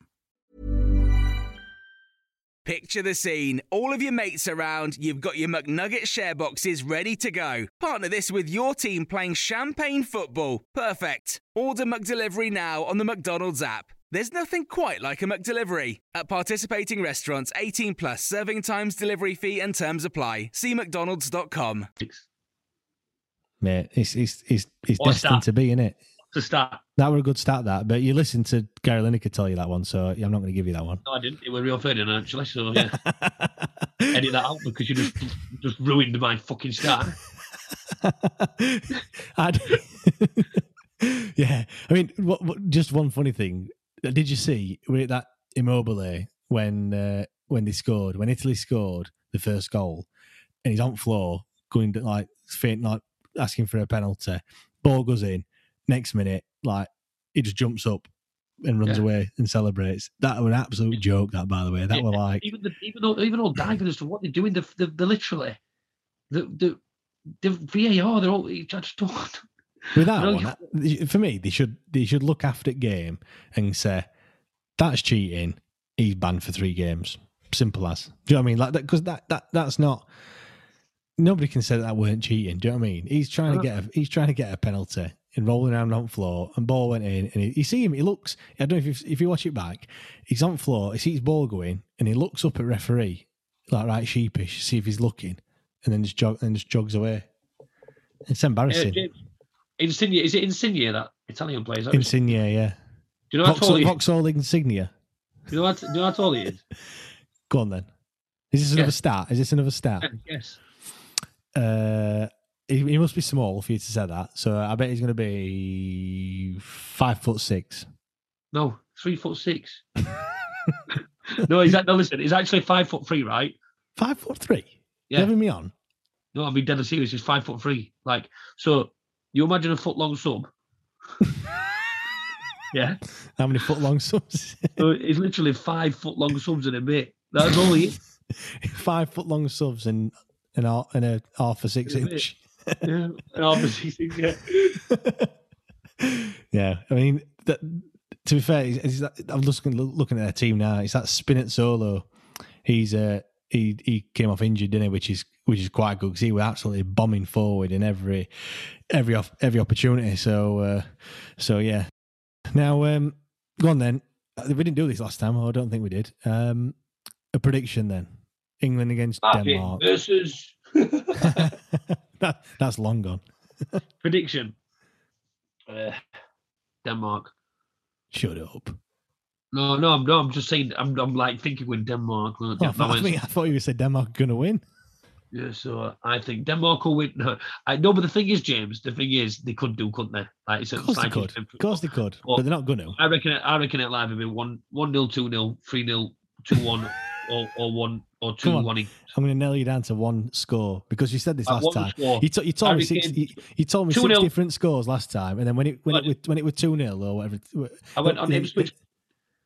Picture the scene. All of your mates around, you've got your McNugget share boxes ready to go. Partner this with your team playing champagne football. Perfect. Order McDelivery now on the McDonald's app. There's nothing quite like a McDelivery. At participating restaurants, 18 plus serving times, delivery fee, and terms apply. See McDonald's.com. Mate, it's it's it's, it's What's destined that? to be, isn't it? To start. That were a good start, that. But you listened to Gary Lineker tell you that one, so I'm not going to give you that one. No, I didn't. It was Rio Ferdinand actually. So yeah, [LAUGHS] edit that out because you just just ruined my fucking start. [LAUGHS] [LAUGHS] Yeah, I mean, what, what, just one funny thing. Did you see that Immobile when uh, when they scored when Italy scored the first goal and he's on floor going to like faint like asking for a penalty. Ball goes in. Next minute, like he just jumps up and runs Yeah. away and celebrates. That was an absolute joke. That by the way, that Yeah, were like even the, even though even all diving as to what they're doing, the the, the literally the the the VAR. They're all. I just don't. [LAUGHS] With that one, that- for me, they should they should look after game and say that's cheating. He's banned for three games. Simple as. Do you know what I mean? Like that because that that that's not. Nobody can say that, that weren't cheating. Do you know what I mean? He's trying to get a, he's trying to get a penalty and rolling around on the floor and ball went in and he, you see him. He looks. I don't know if you, if you watch it back. He's on floor. He sees ball going and he looks up at referee like right sheepish, see if he's looking, and then just jog and just jogs away. It's embarrassing. Insigne, is it Insigne that Italian player? Is that his- Insignia, yeah. Do you know how tall Vauxhall, he is? Vauxhall Insignia. Do you know how, do you know how tall he is? [LAUGHS] Go on then. Is this another Yeah. start? Is this another start? Yes. Uh, he, he must be small for you to say that. So I bet he's going to be five foot six. No, three foot six. [LAUGHS] no, he's no. Listen, he's actually five foot three, right? Five foot three. Yeah. having me on? No, I'm being dead serious. He's five foot three. Like, so you imagine a foot long sub. [LAUGHS] yeah. How many foot long subs? [LAUGHS] So he's literally five foot long subs in a bit. That's all he is. five foot long subs and and a, and a half a six inch. Yeah. [LAUGHS] And obviously, [LAUGHS] yeah. [LAUGHS] yeah, I mean, that, to be fair, he's, he's, I'm just looking, looking at their team now. It's that Spinazzola. He's uh, he he came off injured, didn't he? Which is which is quite good because he was absolutely bombing forward in every every off, every opportunity. So uh, so yeah. Now um, go on then. Uh, We didn't do this last time. I don't think we did. Um, a prediction then. England against Happy Denmark. versus that, that's long gone. prediction. Uh, Denmark. Shut up. No, no, I'm no, I'm just saying. I'm, I'm like thinking with Denmark. Oh, I, thought, I, think, I thought you said Denmark going to win. Yeah, so I think Denmark will win. No, I know, but the thing is, James, the thing is, they could do, couldn't they? Like, it's a Of course they could. Of course they could. Well, but they're not going to. I reckon. It, I reckon it live would be one, one nil, two nil, three nil, two one, or or one or two Come on. one. each. I'm going to nail you down to one score because you said this last one time. score. You, t- you told me Harry six. Kane, You, you told me 2-0. six different scores last time, and then when it when it was, when it was two 0 or whatever. I went on the- Ipswich.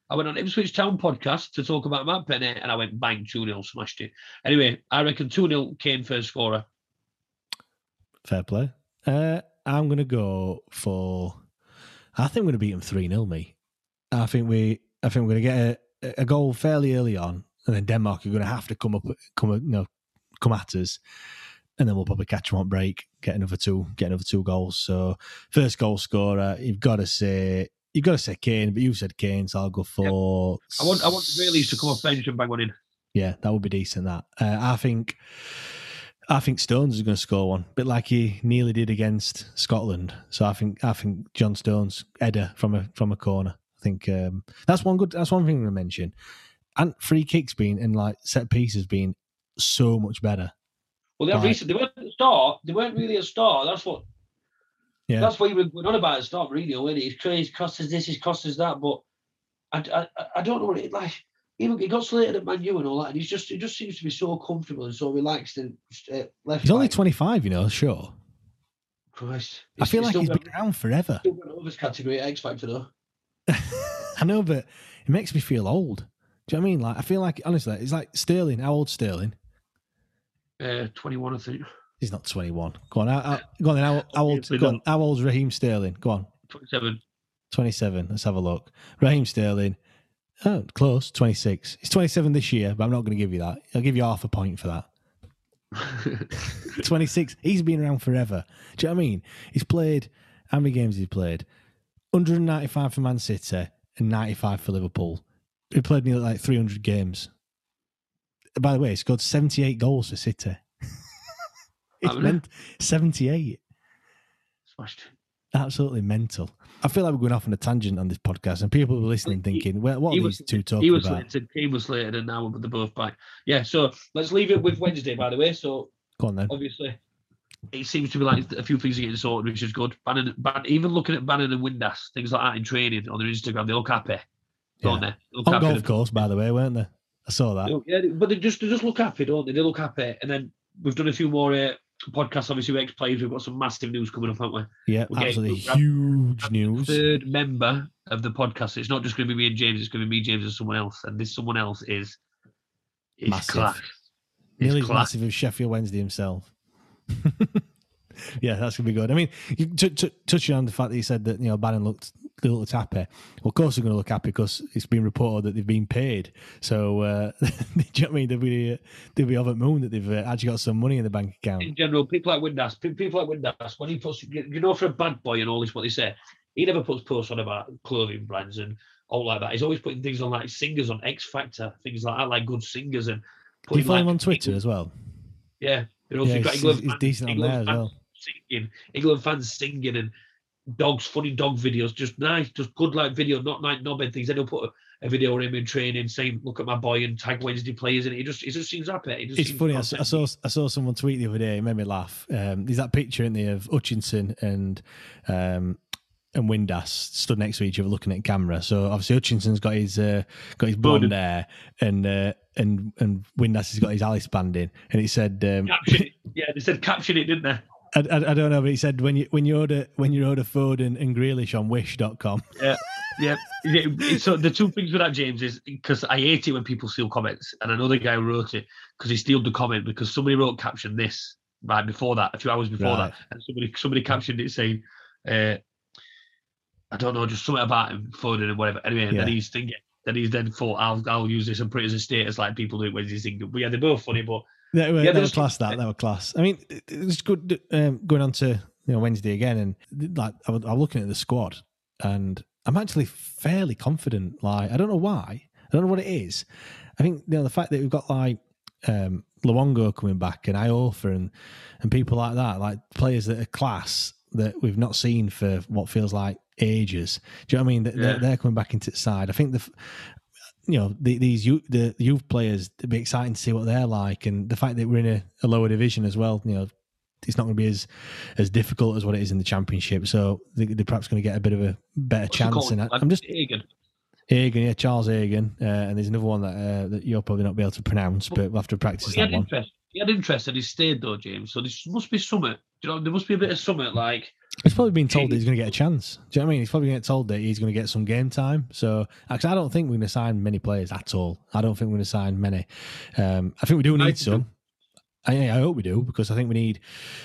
I went on Ipswich Town podcast to talk about Matt Penney, and I went bang two 0 smashed it. Anyway, I reckon two 0 Kane first scorer. Fair play. Uh, I'm going to go for. I think we're going to beat them three 0 Me, I think we. I think we're going to get a, a goal fairly early on, and then Denmark are going to have to come up, come you know, come at us, and then we'll probably catch them on break, get another two, get another two goals. So first goal scorer, you've got to say. You've got to say Kane, but you said Kane, so I'll go for. I want I want Grealish to come off bench and bang one in. Yeah, that would be decent. That uh, I think, I think Stones is going to score one, bit like he nearly did against Scotland. So I think I think John Stones header from a from a corner. I think um, that's one good. That's one thing to mention. And free kicks being and like set pieces being so much better. Well, they Right. recent. They weren't at the start. They weren't really a star. That's what. Yeah, That's what you were going on about It's not really. When it's crazy, cost us this, it's cost us that. But I, I, I don't know what it like. Even he got slated at Man U and all that, and he's just he just seems to be so comfortable and so relaxed and uh, left. he's only twenty five. You know, sure. Christ, I feel like he's got- been around forever. Still got over his category X Factor though. [LAUGHS] I know, but it makes me feel old. Do you know what I mean? Like I feel like honestly, it's like Sterling. How old Sterling? Uh, Twenty-one, I think. He's not 21. Go on. How, how- go on then. How, how, old, go on, how old's Raheem Sterling? Go on. Twenty-seven. 27. Let's have a look. Raheem Sterling. Oh, close. 26. He's 27 this year, but I'm not going to give you that. I'll give you half a point for that. [LAUGHS] 26. He's been around forever. Do you know what I mean? He's played, how many games has he played? 195 for Man City and 95 for Liverpool. He played nearly like 300 games. By the way, he scored 78 goals for City. [LAUGHS] it's meant 78. Smashed. absolutely mental. I feel like we're going off on a tangent on this podcast, and people are listening, thinking, "Well, what are was- these two talking He was about?" slated, he was slated, and now they're both back. Yeah, so let's leave it with Wednesday, by the way. So Go on then. obviously, it seems to be like a few things are getting sorted, which is good. Bannon, Ban, even looking at Bannon and Windass, things like that in training on their Instagram, they look happy, don't they? They look On happy. golf course, by the way, weren't they? I saw that. Oh, Yeah, but they just they just look happy, don't they? They look happy, and then we've done a few more uh, podcasts. Obviously, with ex players, we've got some massive news coming up, haven't we? Yeah, We're getting- absolutely we're huge news. Third member of the podcast. It's not just going to be me and James. It's going to be me, James, and someone else. And this someone else is is Massive. class. Nearly as class. massive as Sheffield Wednesday himself. [LAUGHS] yeah, that's gonna be good. I mean, you t- t- touching on the fact that you said that you know Bannon looked they looked happy. Well, of course they're going to look happy because it's been reported that they've been paid. So, uh, [LAUGHS] do you know what I mean? They'll be they'll be over the moon that they've uh, actually got some money in the bank account. in general, people like Windass, people like Windass, when he puts, you know, for a bad boy and all this, what they say, he never puts posts on about clothing brands and all like that. He's always putting things on like singers on X Factor, things like that, like good singers and. Do you follow him on Twitter England- as well? Yeah, you know, Yeah, he's- England he's fans- decent on England there as well. Singing, England fans singing and dogs, funny dog videos, just nice, just good like video, not like knobbing things. Then he'll put a, a video of him in training saying, "Look at my boy," and tag Wednesday players, and he just, he just seems happy. He just It's funny. I, s- I content. saw I saw someone tweet the other day. It made me laugh. Um, there's that picture in there of Hutchinson and um, and Windass stood next to each other looking at camera. So obviously Hutchinson's got his uh, got his blonde hair, and uh, and and Windass has got his Alice band in. And he said, um, Caption it. Yeah, they said caption it, didn't they? I, I, I don't know, but he said when you when you order when you order Foden and Grealish on Wish.com. [LAUGHS] Yeah, yeah. yeah. So the two things with that, James, is because I hate it when people steal comments, and another guy wrote it because he stealed the comment because somebody wrote caption this right before that, a few hours before Right. that, and somebody somebody captioned it saying, uh, I don't know, just something about him, Foden and whatever. Anyway, Yeah. then he's thinking. Then he's then thought, I'll I'll use this and put it as a status like people do when he's thinking. But yeah, they're both funny, but That were, Yeah, there's- were class. That that were class. I mean, it it good um, going on to you know Wednesday again, and like I was, I'm looking at the squad, and I'm actually fairly confident. Like I don't know why, I don't know what it is. I think you know the fact that we've got like um, Luongo coming back and Iorfa and and people like that, like players that are class that we've not seen for what feels like ages. Do you know what I mean? That They're, Yeah. they're coming back into the side. I think the. You know the, these youth, the youth players. It'd be exciting to see what they're like, and the fact that we're in a, a lower division as well. You know, it's not going to be as as difficult as what it is in the championship. So they, they're perhaps going to get a bit of a better what's chance. And I, I'm just Egan. Hagen, yeah, Charles Hagen, uh, and there's another one that uh, that you'll probably not be able to pronounce, but we'll have to practice He had that one. interest. He had interest and he stayed though, James. So there must be something. You know, there must be a bit of something like He's probably been told that he's going to get a chance. Do you know what I mean? He's probably going to get told that he's going to get some game time. So, actually, I don't think we're going to sign many players at all. I don't think we're going to sign many. Um, I think we do need do. some. I, I hope we do because I think we need.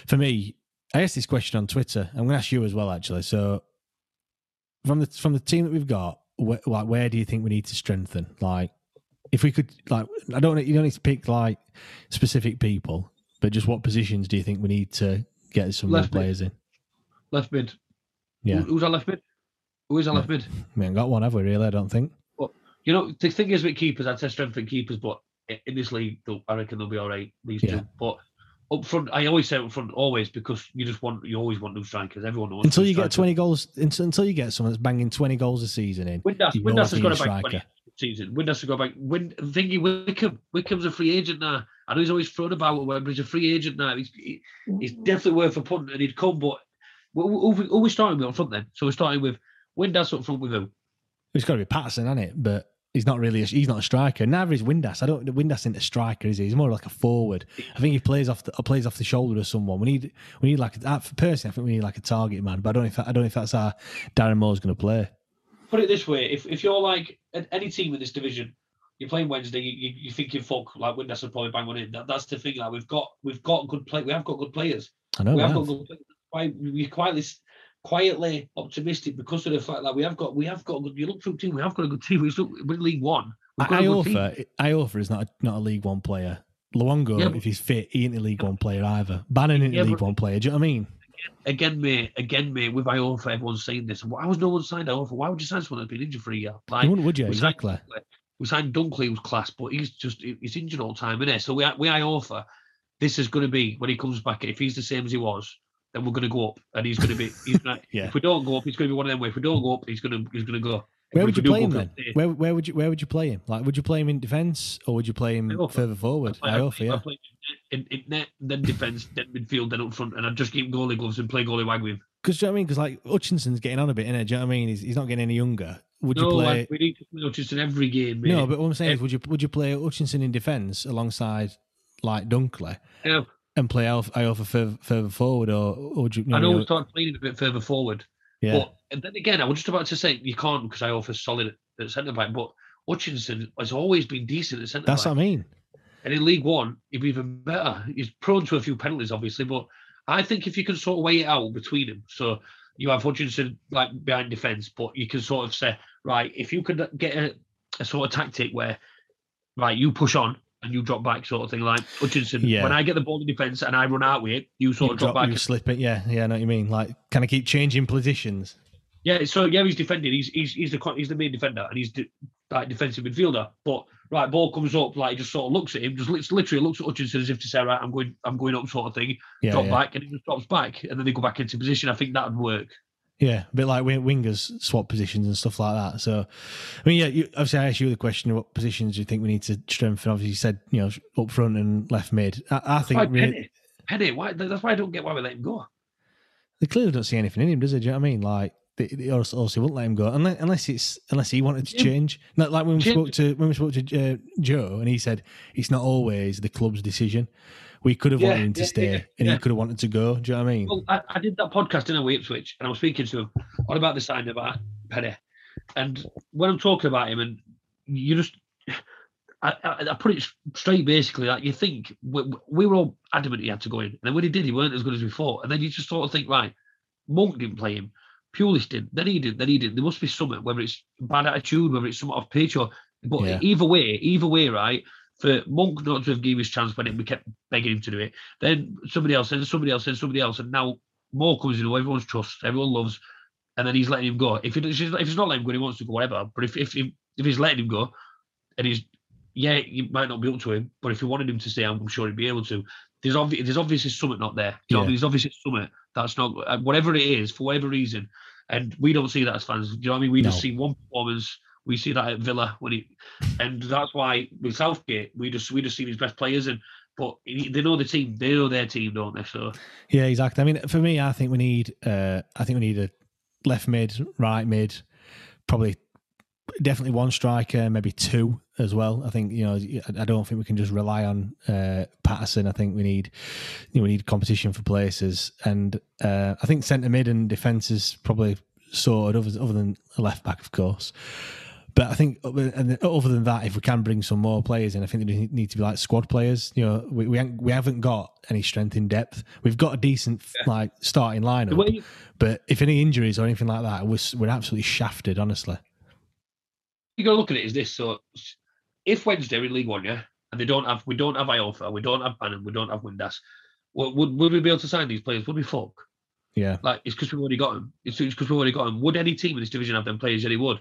For me, I asked this question on Twitter. I'm going to ask you as well, actually. So, from the from the team that we've got, wh- like, where do you think we need to strengthen? Like, if we could, like, I don't. You don't need to pick like specific people, but just what positions do you think we need to get some more Left players in? Left mid. Yeah. Who- who's our left mid? Who is our left mid? We haven't got one, have we? Really? I don't think. But You know, the thing is with keepers, I'd say strengthen keepers, but i- in this league, I reckon they'll be all right. These Yeah. two, but up front, I always say up front, always because you just want, you always want new strikers. Everyone wants Until new you get strikers. twenty goals, until, until you get someone that's banging twenty goals a season in. Windass, you Windass always has got a to back striker. 20 season. Windass has got to back. Win, thingy Wickham. Wickham's a free agent now. I know he's always thrown about it, but he's a free agent now. He's, he- he's mm. definitely worth a punt, and he'd come. But who, who, who we starting with up front then? So we're starting with Windass up front with who? It's got to be Paterson, hasn't it? But he's not really. A, he's not a striker. Neither is Windass. I don't. Windass isn't a striker, is he? He's more like a forward. I think he plays off the plays off the shoulder of someone. We need. We need like. uh, Personally, I think we need like a target man. But I don't know if I don't know if that's how Darren Moore's going to play. Put it this way: if if you're like any team in this division, you're playing Wednesday, you, you, you're thinking, "Fuck, like Windass will probably bang one in." That, that's the thing. Like we've got we've got good play. We have got good players. I know. we we have have. got good Why we're quietly quietly optimistic because of the fact that we have got we have got a good. You look through team, we have got a good team. We look, we're in League One. We've got a. Iorfa, Iorfa is not a, not a League One player. Luongo, Yeah, but- if he's fit, he ain't a League One player either. Bannon ain't Yeah, a League but- One player. Do you know what I mean? Again, mate. Again, mate. With Iorfa, everyone's saying this. Why was no one signed Iorfa? Why would you sign someone that's been injured for a year? Like, You wouldn't, you? we signed Exactly. Dunkley. We signed Dunkley, who's class, but he's just he's injured all the time, isn't he? So we we Iorfa, this is going to be when he comes back. If he's the same as he was, then we're going to go up, and he's going to be. He's gonna, [LAUGHS] Yeah. If we don't go up, he's going to be one of them. If we don't go up, he's going to he's going to go. Where would you play him then? Where, where would you where would you play him? Like, would you play him in defence or would you play him further forward? I play- I Iorfa, play- I yeah. play in, in net, then defence, then midfield, then up front, and I'd just keep goalie gloves and play goalie wag with him. Because you know what I mean? Because like Hutchinson's getting on a bit, innit? Do you know what I mean? He's, he's not getting any younger. Would no, you play? like, we need to play Hutchinson every game. Mate. no, but what I'm saying is, Eh, would you would you play Hutchinson in defence alongside like Dunkley yeah, and play Iorfa Iorfa further, further forward, or, or would you? I know you we started playing a bit further forward, yeah, but and then again, I was just about to say you can't because I offer solid at, at centre back, but Hutchinson has always been decent at centre back. that's what I mean. And in League One, he'd be even better. He's prone to a few penalties, obviously, but I think if you can sort of weigh it out between them, so you have Hutchinson like behind defence, but you can sort of say, right, if you could get a, a sort of tactic where, right, you push on and you drop back, sort of thing, like Hutchinson. Yeah. When I get the ball in defence and I run out with it, you sort You of drop, drop, back. you slip it. Yeah, yeah, I know what you mean. Like, kind of keep changing positions. Yeah, so yeah, he's defending. He's he's he's the he's the main defender, and he's de- like defensive midfielder. But right, ball comes up, like he just sort of looks at him, just literally looks at Hutchinson as if to say, right, I'm going, I'm going up, sort of thing. Yeah, drop yeah. back, and he just drops back, and then they go back into position. I think that would work. Yeah, a bit like wingers swap positions and stuff like that. So, I mean, yeah, you, obviously, I asked you the question: of what positions do you think we need to strengthen? Obviously, you said you know up front and left mid. I, I think Why really, Penney? Penney, why? That's why I don't get why we let him go. they clearly don't see anything in him, does it? Do you know what I mean? Like they, they also, also wouldn't let him go unless, unless it's unless he wanted to Yeah. change. Like, like when we Change- spoke to when we spoke to uh, Joe, and he said it's not always the club's decision. We could have Yeah, wanted him to yeah, stay, yeah, and he could have wanted to go. Do you know what I mean? Well, I, I did that podcast in a way Ipswich, and I was speaking to him all about the signing about Penney. And when I'm talking about him, and you just, I, I, I put it straight basically like you think we, we were all adamant he had to go in, and then when he did, he weren't as good as before. And then you just sort of think, right, Monk didn't play him, Pulis did, then he did, then he did. There must be something, whether it's bad attitude, whether it's something off pitch, or but either way, either way, right. For Monk not to have given his chance when we kept begging him to do it, then somebody else, and somebody else, and somebody else, and now Moore comes in who everyone's trusts, everyone loves, and then he's letting him go. If, he, if he's not letting him go, he wants to go, whatever. But if if if, if he's letting him go, and he's yeah, you might not be up to him, but if you wanted him to stay, I'm sure he'd be able to. There's obvious, there's obviously something not there. You know, Yeah. there's obviously something that's not uh, whatever it is for whatever reason, and we don't see that as fans. Do you know what I mean? We just see one performance. We see that at Villa when he, and that's why with Southgate we just we just see his best players and. But they know the team. They know their team, don't they? So Yeah, exactly. I mean, for me, I think we need, uh, I think we need a left mid, right mid, probably definitely one striker, maybe two as well. I think you know, I don't think we can just rely on uh, Paterson. I think we need, you know, we need competition for places, and uh, I think centre mid and defence is probably sorted, other, other than a left back, of course. But I think, other- and other than that, if we can bring some more players in, I think they need to be like squad players. You know, we we, ain't- we haven't got any strength in depth. We've got a decent like starting lineup, you, but if any injuries or anything like that, we're we're absolutely shafted. Honestly, you got to look at it as this. So if Wednesday in League One, yeah, and they don't have we don't have Iorfa, we don't have Bannon, we don't have Windass, would, would would we be able to sign these players? Would we fuck? yeah, Like it's because we've already got them. It's because we've already got them. Would any team in this division have them players? Yeah, they would.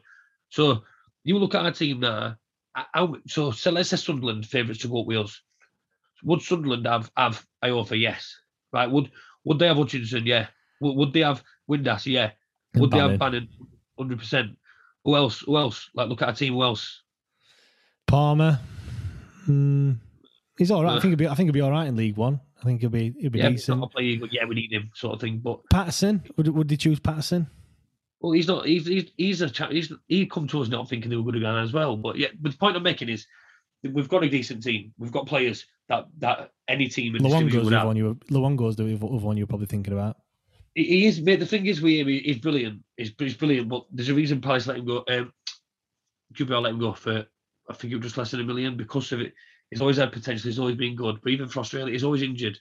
So you look at our team now. I- I- so, so let's say Sunderland favourites to go up with us. Would Sunderland have have Iorfa? Yes. Right. Would would they have Hutchinson? Yeah. Would, would they have Windass? Yeah. Would they have Bannon. Hundred percent. Who else? Who else? Like look at our team. Who else? Palmer, hmm, he's all right. I think he'll be. I think he'll be all right in League One. I think he'll be. He'll be Yeah, decent. not a player. Yeah, we need him, sort of thing. But Paterson, would would they choose Paterson? Well, he's not. He's he's, he's a chap. He's he come to us not thinking they were going to go as well. But yeah, but the point I'm making is we've got a decent team. We've got players that that any team in this Luongo's would have. one you. were- Luongo's the other one you were probably thinking about. He, is. Mate, the thing is with him, he's brilliant. He's, he's brilliant. But there's a reason Palace let him go. Um, QPR let him go for I think it was just less than a million because of it. He's always had potential. He's always been good. But even for Australia, he's always injured,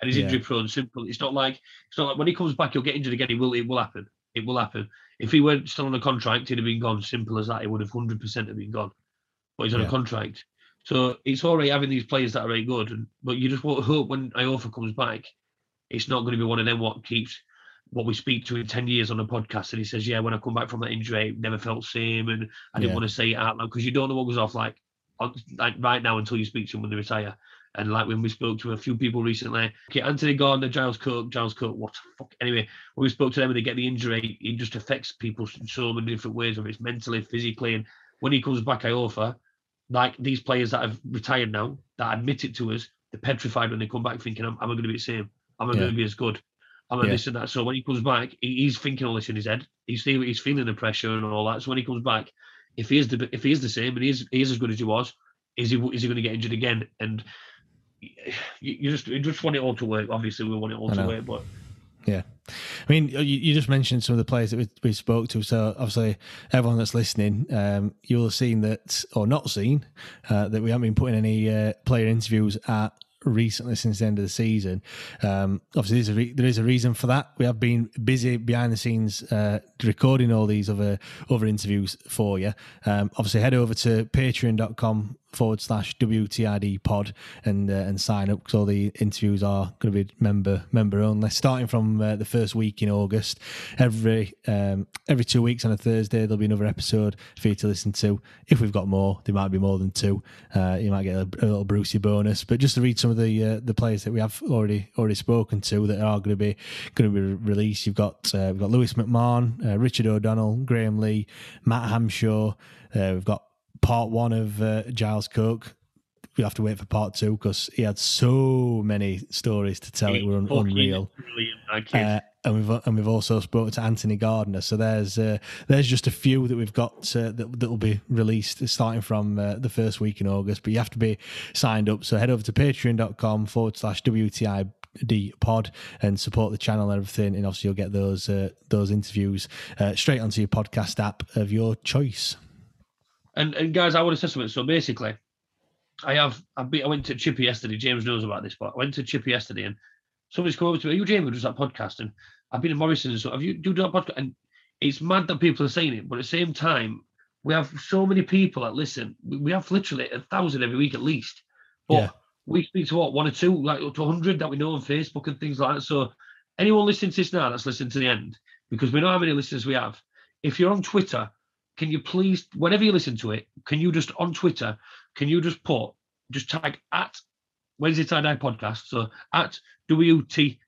and he's Yeah. injury prone. Simple. It's not like it's not like when he comes back, he'll get injured again. He will. It will happen. It will happen. If he weren't still on a contract, he'd have been gone. Simple as that. He would have hundred percent have been gone. But he's on Yeah. a contract, so it's all right having these players that are very good. And, but you just won't hope when Iorfa comes back, it's not going to be one of them what keeps what we speak to in 10 years on a podcast and he says yeah when i come back from that injury it never felt same and i didn't Yeah. want to say it out loud because you don't know what goes off like on, like right now until you speak to him when they retire And like when we spoke to a few people recently, okay, Anthony Gardner, Giles Coke, Giles Coke, what the fuck? Anyway, when we spoke to them and they get the injury, it just affects people in so many different ways, whether it's mentally, physically. And when he comes back, Iorfa, like these players that have retired now, that admit it to us, they're petrified when they come back thinking, am, am I going to be the same? Am I Yeah. going to be as good? Am I Yeah. this and that? So when he comes back, he, he's thinking all this in his head. He's feeling, he's feeling the pressure and all that. So when he comes back, if he is the if he is the same and he is he is as good as he was, is he is he going to get injured again? And you, just you just want it all to work. Obviously, we want it all to work, but Yeah. I mean, you, you just mentioned some of the players that we, we spoke to. So, obviously, everyone that's listening, um, you'll have seen that, or not seen, uh, that we haven't been putting any uh, player interviews at recently since the end of the season. Um, obviously, there's a re- there is a reason for that. We have been busy behind the scenes uh, recording all these other other interviews for you. Um, obviously, head over to patreon.com forward slash WTID pod and uh, and sign up because all the interviews are going to be member member only. Starting from uh, the first week in August, every um, every two weeks on a Thursday there'll be another episode for you to listen to. If we've got more, there might be more than two. Uh, you might get a, a little Brucey bonus. But just to read some of the uh, the players that we have already already spoken to that are going to be going to be released. You've got uh, we've got Lewis McMahon, uh, Richard O'Donnell, Graham Lee, Matt Hamshaw. Uh, we've got part one of uh, Giles Coke. We have to wait for part two because he had so many stories to tell. It were un- unreal. Brilliant, that kid. Uh, and we've and we've also spoken to Anthony Gardner. So there's uh, there's just a few that we've got uh, that that will be released starting from uh, the first week in August. But you have to be signed up. So head over to patreon.com forward slash WTI. D pod and support the channel and everything, and obviously you'll get those uh, those interviews uh, straight onto your podcast app of your choice. And and guys, I want to say something. So basically, I have I've been, I went to Chippy yesterday. James knows about this, but I went to Chippy yesterday and somebody's come over to me. Are you James who does that podcast? And I've been in Morrison and so have you do that podcast? And it's mad that people are saying it, but at the same time, we have so many people that listen. We we have literally a thousand every week at least. But Yeah. We speak to what one or two, like up to hundred that we know on Facebook and things like that. So anyone listening to this now that's listened to the end, because we know how many listeners we have. If you're on Twitter, can you please, whenever you listen to it, can you just on Twitter, can you just put, just tag at Wednesday Til I Die Podcast, so at WTID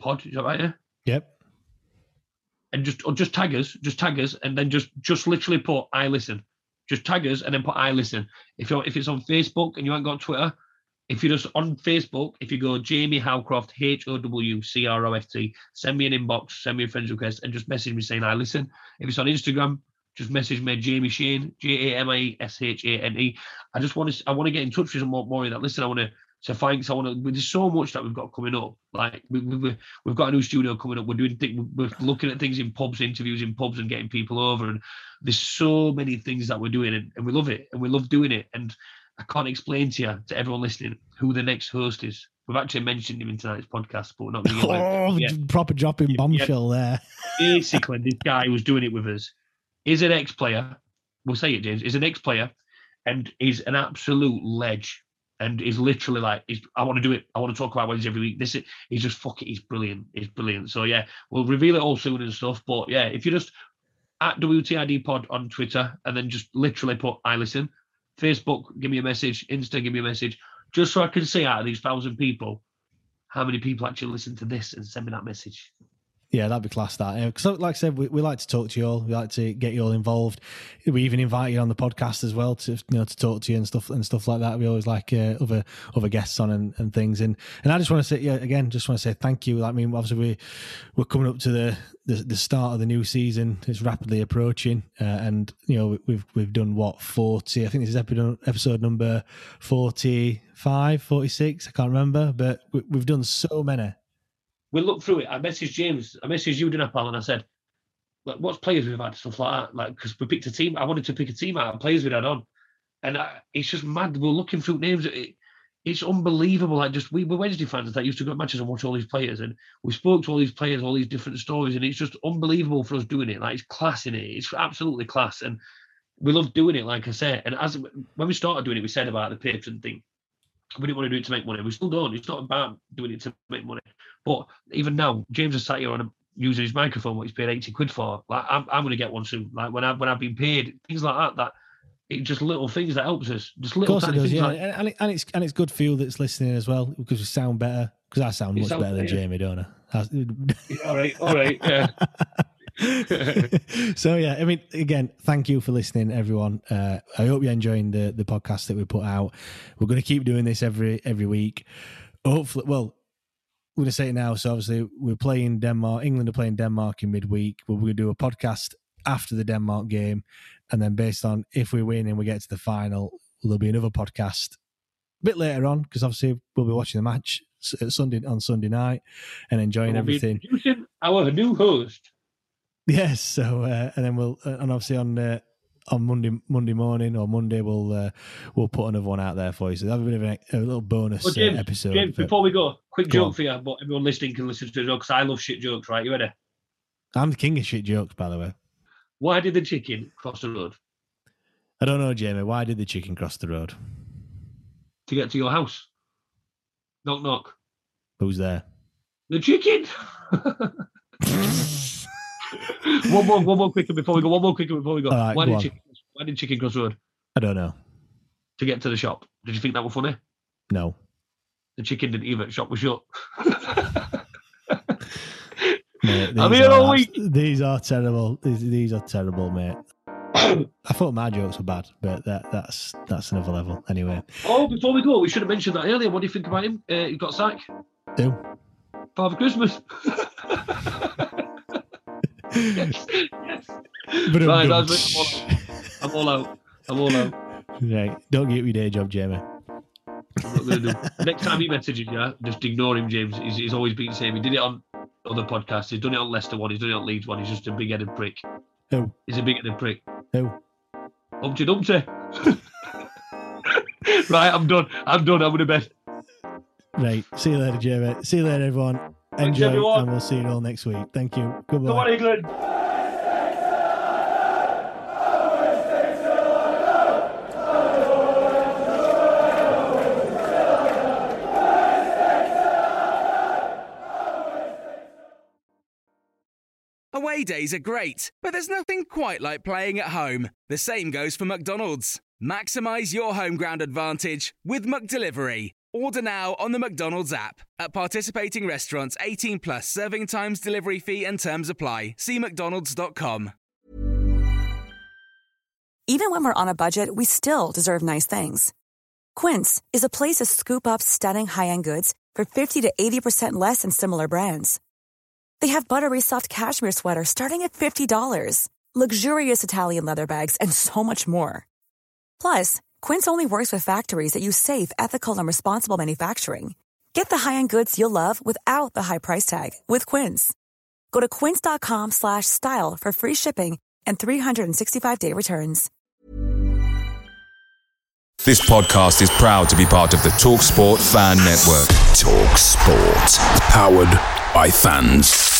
Pod, is that right? Yeah? Yep. And just or just tag us, just tag us, and then just just literally put I listen. Just tag us and then put I listen. If you're if it's on Facebook and you haven't got Twitter, if you're just on Facebook, if you go Jamie Howcroft, H O W C R O F T, send me an inbox, send me a friend's request, and just message me saying I listen. If it's on Instagram, just message me Jamie Shane, J A M I S H A N E. I just want to I want to get in touch with some more, more of that. Listen, I want to say thanks. I want to. There's so much that we've got coming up. Like we, we, we- we've got a new studio coming up. We're doing things. We're looking at things in pubs, interviews in pubs, and getting people over. And there's so many things that we're doing, and, and we love it, and we love doing it. And I can't explain to you, to everyone listening, who the next host is. We've actually mentioned him in tonight's podcast, but we're not get [LAUGHS] Oh, yeah. proper dropping Yeah, bombshell there. basically this guy was doing it with us is an ex-player we'll say it james is an ex-player and he's an absolute ledge and he's literally like he's, i want to do it i want to talk about Wednesday every week. This is he's just fuck it he's brilliant he's brilliant. So yeah we'll reveal it all soon and stuff but yeah if you just at wtid pod on twitter and then just literally put i listen facebook give me a message insta give me a message just so i can see out of these thousand people how many people actually listen to this and send me that message Yeah, that'd be class. That because, like I said, we, we like to talk to you all. We like to get you all involved. We even invite you on the podcast as well to you know to talk to you and stuff and stuff like that. We always like uh, other other guests on and, and things. And and I just want to say, yeah, again, just want to say thank you. I mean, obviously we we're coming up to the the, the start of the new season. It's rapidly approaching, uh, and you know we've we've done what forty. I think this is episode episode number 45, 46. I can't remember, but we, we've done so many. We looked through it. I messaged James. I messaged you, didn't I, pal? And I said, like, what's players we've had, stuff like that. Like, because we picked a team. I wanted to pick a team out of players we'd had on. And I, it's just mad. We're looking through names. It, it's unbelievable. Like, just we were Wednesday fans that used to go to matches and watch all these players. And we spoke to all these players, all these different stories. And it's just unbelievable for us doing it. Like, it's class in it. It's absolutely class. And we love doing it, like I said. And as when we started doing it, we said about the Patreon thing. We didn't want to do it to make money. We still don't. It's not about doing it to make money. But even now, James has sat here on a, using his microphone, what he's paid eighty quid for. Like I'm, I'm going to get one soon. Like when I when I've been paid things like that. That It's just little things that helps us. Just Of course it does, yeah, like and, it, and it's and it's good for you that's listening as well because we sound better. Because I sound much better than. Jamie, don't I? [LAUGHS] That's- all right, all right, yeah. [LAUGHS] [LAUGHS] so yeah, I mean, again, thank you for listening, everyone. Uh, I hope you're enjoying the the podcast that we put out. We're going to keep doing this every every week. Hopefully, well, we're going to say it now. So obviously, we're playing Denmark. England are playing Denmark in midweek. But we're going to do a podcast after the Denmark game, and then based on if we win and we get to the final, there'll be another podcast a bit later on because obviously we'll be watching the match uh, Sunday on Sunday night and enjoying We'll everything. introducing our new host. Yes. So uh, and then we'll uh, and obviously on uh, on Monday Monday morning or Monday we'll uh, we'll put another one out there for you. So that'll be a, bit of a, a little bonus Well, James, uh, episode. James, before we go, quick Go joke on. for you, but everyone listening can listen to it because I love shit jokes, right? You ready? I'm the king of shit jokes, by the way. Why did the chicken cross the road? I don't know, Jamie. Why did the chicken cross the road? To get to your house. Knock knock. Who's there? The chicken. [LAUGHS] [LAUGHS] one more, one more quicker before we go. One more quicker before we go. Right, why go did chicken? Why did chicken cross road I don't know. to get to the shop? Did you think that was funny? No. The chicken didn't even. Shop was shut. [LAUGHS] Mate, I'm these here all are week. These are terrible. These, these are terrible, mate. [COUGHS] I thought my jokes were bad, but that that's that's another level. Anyway, oh, before we go, we should have mentioned that earlier. What do you think about him? Uh, he got sacked. do Father Christmas. [LAUGHS] yes, yes. But Right, it. I'm all out. I'm all out. right. Don't get your day job, Jamie. I'm not gonna do. Next time he messages you, just ignore him, James. He's, he's always been the same. He did it on other podcasts. He's done it on Leicester one. He's done it on Leeds one. He's just a big-headed prick. Who? He's a big-headed prick. Who? Humpty Dumpty. [LAUGHS] right, I'm done. I'm done. I'm going to bed. Right. See you later, Jamie. See you later, everyone. Thanks, Enjoy, everyone. and we'll see you all next week. Thank you. Goodbye. Come on, England. Away days are great, but there's nothing quite like playing at home. The same goes for McDonald's. Maximize your home ground advantage with McDelivery. Order now on the McDonald's app. At participating restaurants, 18 plus serving times, delivery fee, and terms apply. See McDonald's.com. Even when we're on a budget, we still deserve nice things. Quince is a place to scoop up stunning high-end goods for 50 to 80% less than similar brands. They have buttery soft cashmere sweaters starting at $50, luxurious Italian leather bags, and so much more. Plus, Quince only works with factories that use safe, ethical, and responsible manufacturing. Get the high-end goods you'll love without the high price tag with Quince. Go to quince.com slash style for free shipping and 365-day returns. This podcast is proud to be part of the TalkSport Fan Network. Talk Sport. Powered by fans.